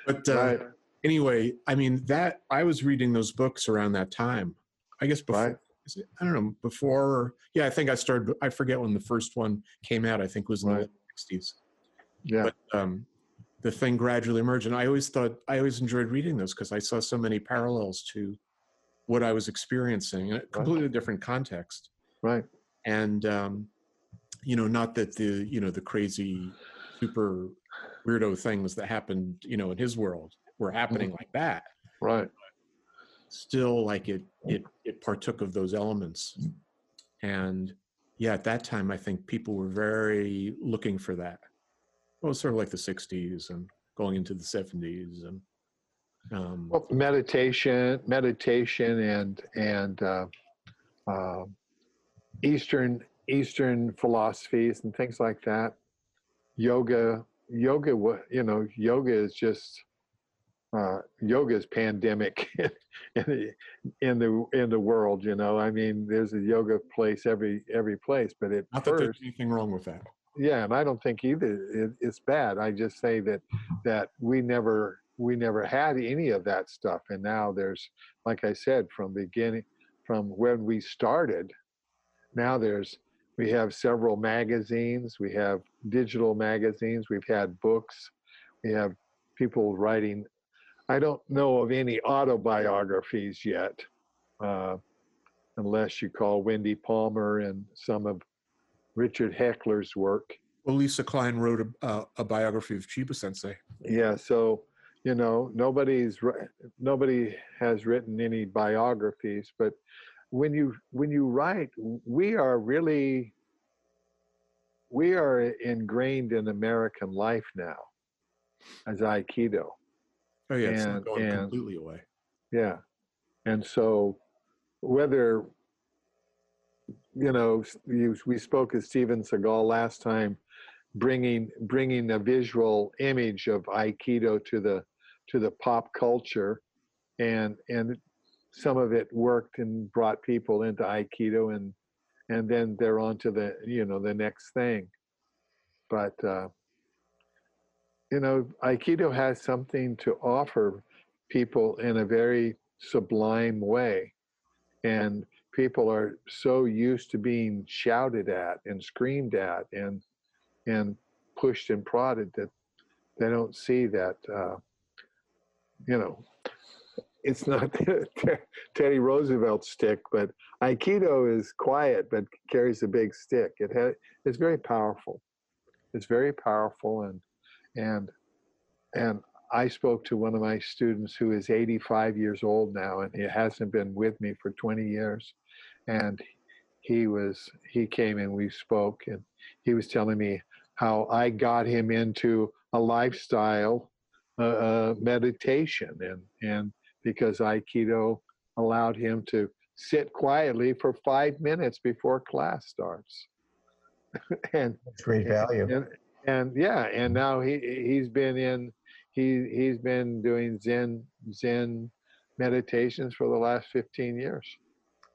C: but uh, right. Anyway, I mean that I was reading those books around that time. I guess before. Right. It, I don't know before. Yeah, I think I started. I forget when the first one came out. I think was in right. the sixties.
D: Yeah.
C: But um, the thing gradually emerged, and I always thought I always enjoyed reading those because I saw so many parallels to what I was experiencing in a completely right. different context.
D: Right.
C: And um, you know, not that the you know the crazy, super weirdo things that happened you know in his world were happening mm-hmm. like that.
D: Right.
C: Still, like it it it partook of those elements, and yeah, at that time, I think people were very looking for that. Well, it was sort of like the '60s and going into the '70s and
D: um, well, meditation, meditation, and and uh, uh, Eastern Eastern philosophies and things like that. Yoga, yoga, what you know, yoga is just uh, yoga is pandemic in the in the in the world. You know, I mean, there's a yoga place every every place, but it
C: not first, that there's anything wrong with that.
D: Yeah, and I don't think either it, it's bad. I just say that that we never we never had any of that stuff and now there's like i said from beginning from when we started now there's we have several magazines we have digital magazines we've had books we have people writing i don't know of any autobiographies yet uh, unless you call wendy palmer and some of richard heckler's work
C: well lisa klein wrote a, uh, a biography of chiba sensei
D: yeah so you know, nobody's nobody has written any biographies, but when you when you write, we are really we are ingrained in American life now as Aikido.
C: Oh yeah, it's not going
D: and-
C: completely away.
D: Yeah. And so whether you know you, we spoke of Steven Seagal last time bringing bringing a visual image of aikido to the to the pop culture and and some of it worked and brought people into aikido and and then they're on to the you know the next thing but uh you know aikido has something to offer people in a very sublime way. And people are so used to being shouted at and screamed at and and pushed and prodded that they don't see that uh, you know it's not Teddy Roosevelt's stick, but Aikido is quiet but carries a big stick. It has it's very powerful. It's very powerful and and and I spoke to one of my students who is 85 years old now, and he hasn't been with me for 20 years. And he was he came and we spoke, and he was telling me how I got him into a lifestyle uh, uh, meditation, and and because Aikido allowed him to sit quietly for five minutes before class starts, and
B: great value.
D: and, and yeah, and now he he's been in he he's been doing Zen Zen meditations for the last 15 years.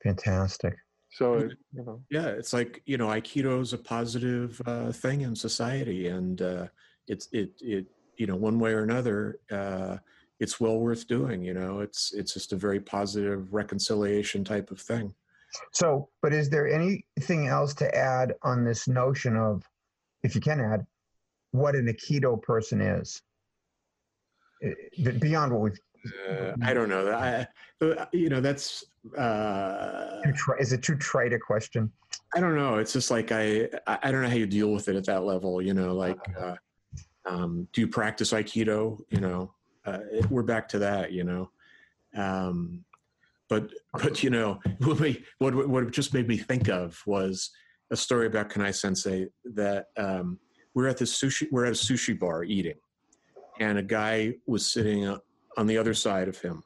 B: Fantastic.
D: So you know,
C: Yeah, it's like you know, Aikido is a positive uh, thing in society, and uh, it's it it you know one way or another, uh, it's well worth doing. You know, it's it's just a very positive reconciliation type of thing.
B: So, but is there anything else to add on this notion of, if you can add, what an Aikido person is? Eh, eh, Beyond what we've,
C: Uh, I don't know. I, uh, you know, that's uh,
B: is it too trite a question?
C: I don't know. It's just like I I I don't know how you deal with it at that level. You know, like uh, um, do you practice Aikido? You know, uh, it- we're back to that. You know, um, but but you know what, we, what what just made me think of was a story about Kanai Sensei that um, we're at the sushi we're at a sushi bar eating, and a guy was sitting on the other side of him,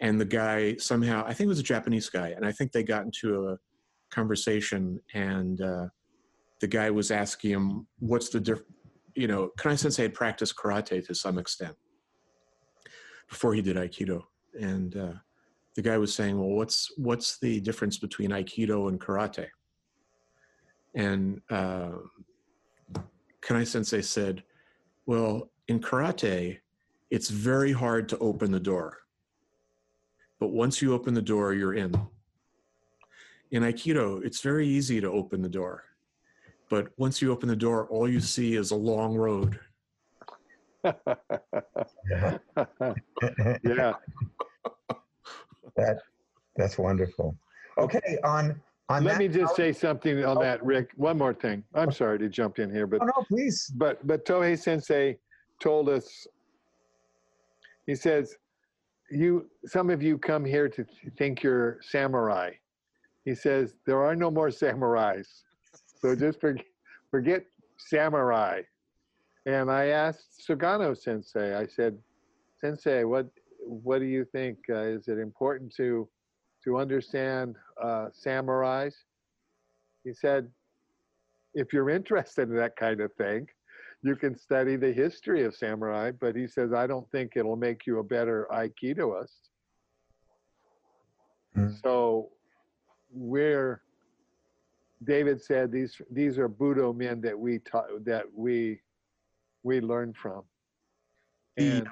C: and the guy somehow I think it was a Japanese guy, and I think they got into a conversation and uh, the guy was asking him what's the diff you know kanai sensei had practiced karate to some extent before he did aikido? And uh, the guy was saying well what's what's the difference between aikido and karate? And uh, kanai sensei said well in karate it's very hard to open the door. But once you open the door you're in. In aikido it's very easy to open the door. But once you open the door all you see is a long road.
D: Yeah,
B: that that's wonderful. Okay, on on
D: Let
B: that
D: me just say something on that, Rick. One more thing. I'm sorry to jump in here, but
B: Oh no, please.
D: but but Tohei Sensei told us. He says, "You some of you come here to th- think you're samurai." He says there are no more samurais, so just forget, forget samurai. And I asked Sugano Sensei. I said, "Sensei, what what do you think? Uh, is it important to to understand uh, samurais?" He said, "If you're interested in that kind of thing." you can study the history of samurai, but he says, I don't think it'll make you a better Aikidoist.
B: Hmm.
D: So we're, David said, these, these are Budo men that we taught, that we, we learn from.
C: The,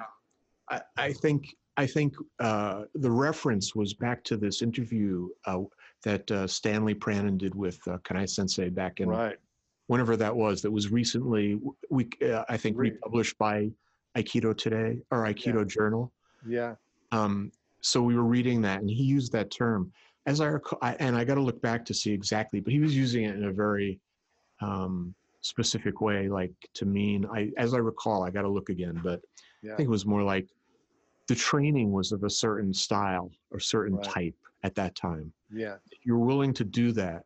C: I, I think I think uh, the reference was back to this interview uh, that uh, Stanley Pranin did with uh, Kanai Sensei back in
D: right,
C: whenever that was. That was recently we uh, I think
D: Re-
C: republished by Aikido Today or Aikido Journal.
D: yeah,
C: Um, so we were reading that, and he used that term. As I recall, I, and I got to look back to see exactly, but he was using it in a very um, specific way, like to mean. I, as I recall, I got to look again, but
D: Yeah.
C: I think it was more like the training was of a certain style or certain
D: Right.
C: type at that time.
D: Yeah.
C: If you're willing to do that,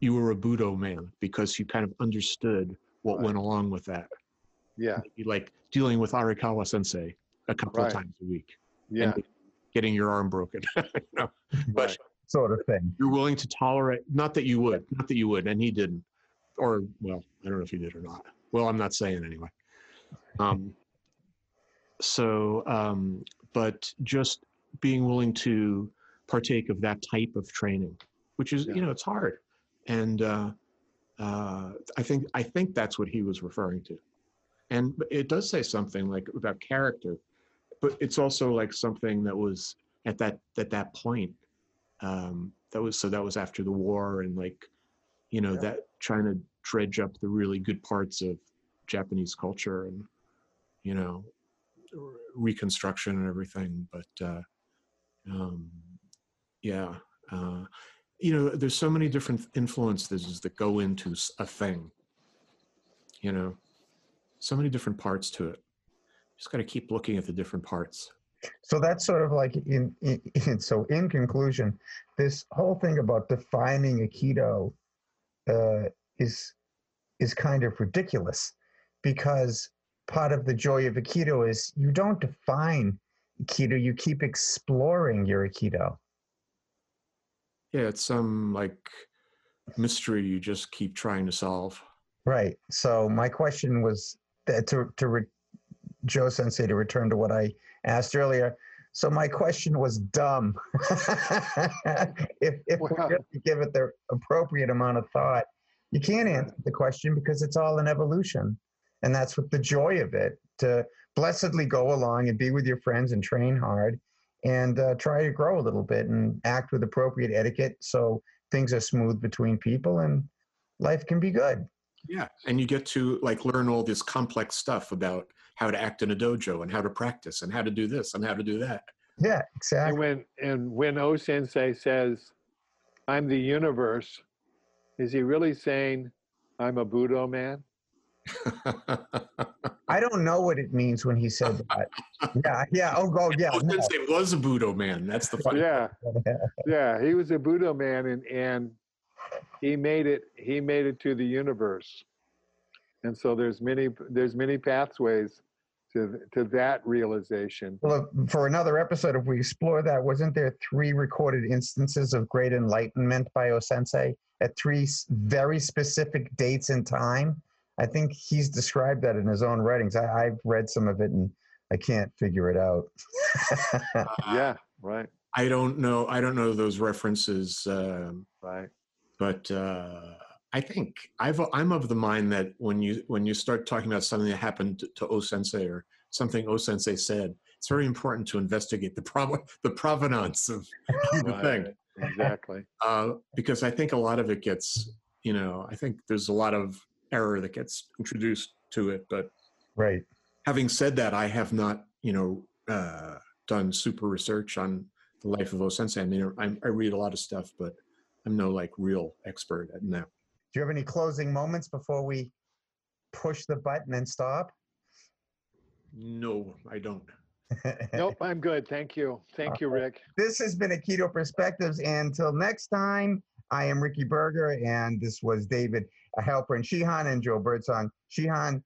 C: you were a Budo man because you kind of understood what
D: Right.
C: went along with that.
D: Yeah.
C: You like dealing with Arikawa sensei a couple
D: Right.
C: of times a week
D: Yeah.
C: and getting your arm broken. you know? But
D: Right.
B: sort of thing.
C: you're willing to tolerate not that you would not that you would and he didn't or well i don't know if he did or not well i'm not saying anyway um so um but just being willing to partake of that type of training which is
D: Yeah.
C: you know it's hard and uh uh i think i think that's what he was referring to and it does say something like about character but it's also like something that was at that at that point um, that was so that was after the war and like you know
D: Yeah.
C: that trying to dredge up the really good parts of japanese culture and you know reconstruction and everything but uh um yeah uh you know there's so many different influences that go into a thing you know? So many different parts to it. Just got to keep looking at the different parts.
B: So that's sort of like in, in, in so in conclusion, this whole thing about defining Aikido uh, is is kind of ridiculous because part of the joy of Aikido is you don't define Aikido, you keep exploring your Aikido.
C: yeah it's some like mystery you just keep trying to solve
B: Right. So my question was that to to re, Joe Sensei to return to what I asked earlier. So my question was dumb. if if we
D: Wow.
B: really give it the appropriate amount of thought, you can't answer the question because it's all an evolution, and that's what the joy of it. To blessedly go along and be with your friends and train hard, and uh, try to grow a little bit and act with appropriate etiquette so things are smooth between people and life can be good.
C: Yeah, and you get to like learn all this complex stuff about how to act in a dojo and how to practice and how to do this and how to do that.
B: Yeah,
D: And
B: exactly.
D: when and when O Sensei says, "I'm the universe," is he really saying, "I'm a Budo man"?
B: I don't know what it means when he said that. yeah, yeah. Oh, oh yeah.
C: Oh,
B: no.
C: Sensei was a Budo man. That's the funny.
D: Yeah, yeah. He was a Budo man, and and he made it. He made it to the universe. And so there's many there's many pathways to to that realization.
B: Well, for another episode, if we explore that, wasn't there three recorded instances of great enlightenment by Osensei at three very specific dates in time? I think he's described that in his own writings. I, I've read some of it and I can't figure it out.
D: Yeah, right,
C: I don't know. I don't know those references, um,
D: right.
C: but uh, I think I've, I'm of the mind that when you when you start talking about something that happened to, to O Sensei or something O Sensei said, it's very important to investigate the prob- the provenance of the thing.
D: Exactly.
C: uh, because I think a lot of it gets, you know, I think there's a lot of error that gets introduced to it. But
B: right.
C: having said that, I have not, you know, uh, done super research on the life of Osensei. I mean, I, I read a lot of stuff, but I'm no like real expert at that.
B: Do you have any closing moments before we push the button and stop?
C: No, I don't.
D: Nope, I'm good. Thank you. Thank you, Rick.
B: This has been Aikido Perspectives. And until next time, I am Ricky Berger, and this was David Halpern Sheehan and Joe Birdsong. Sheehan,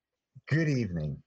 B: good evening.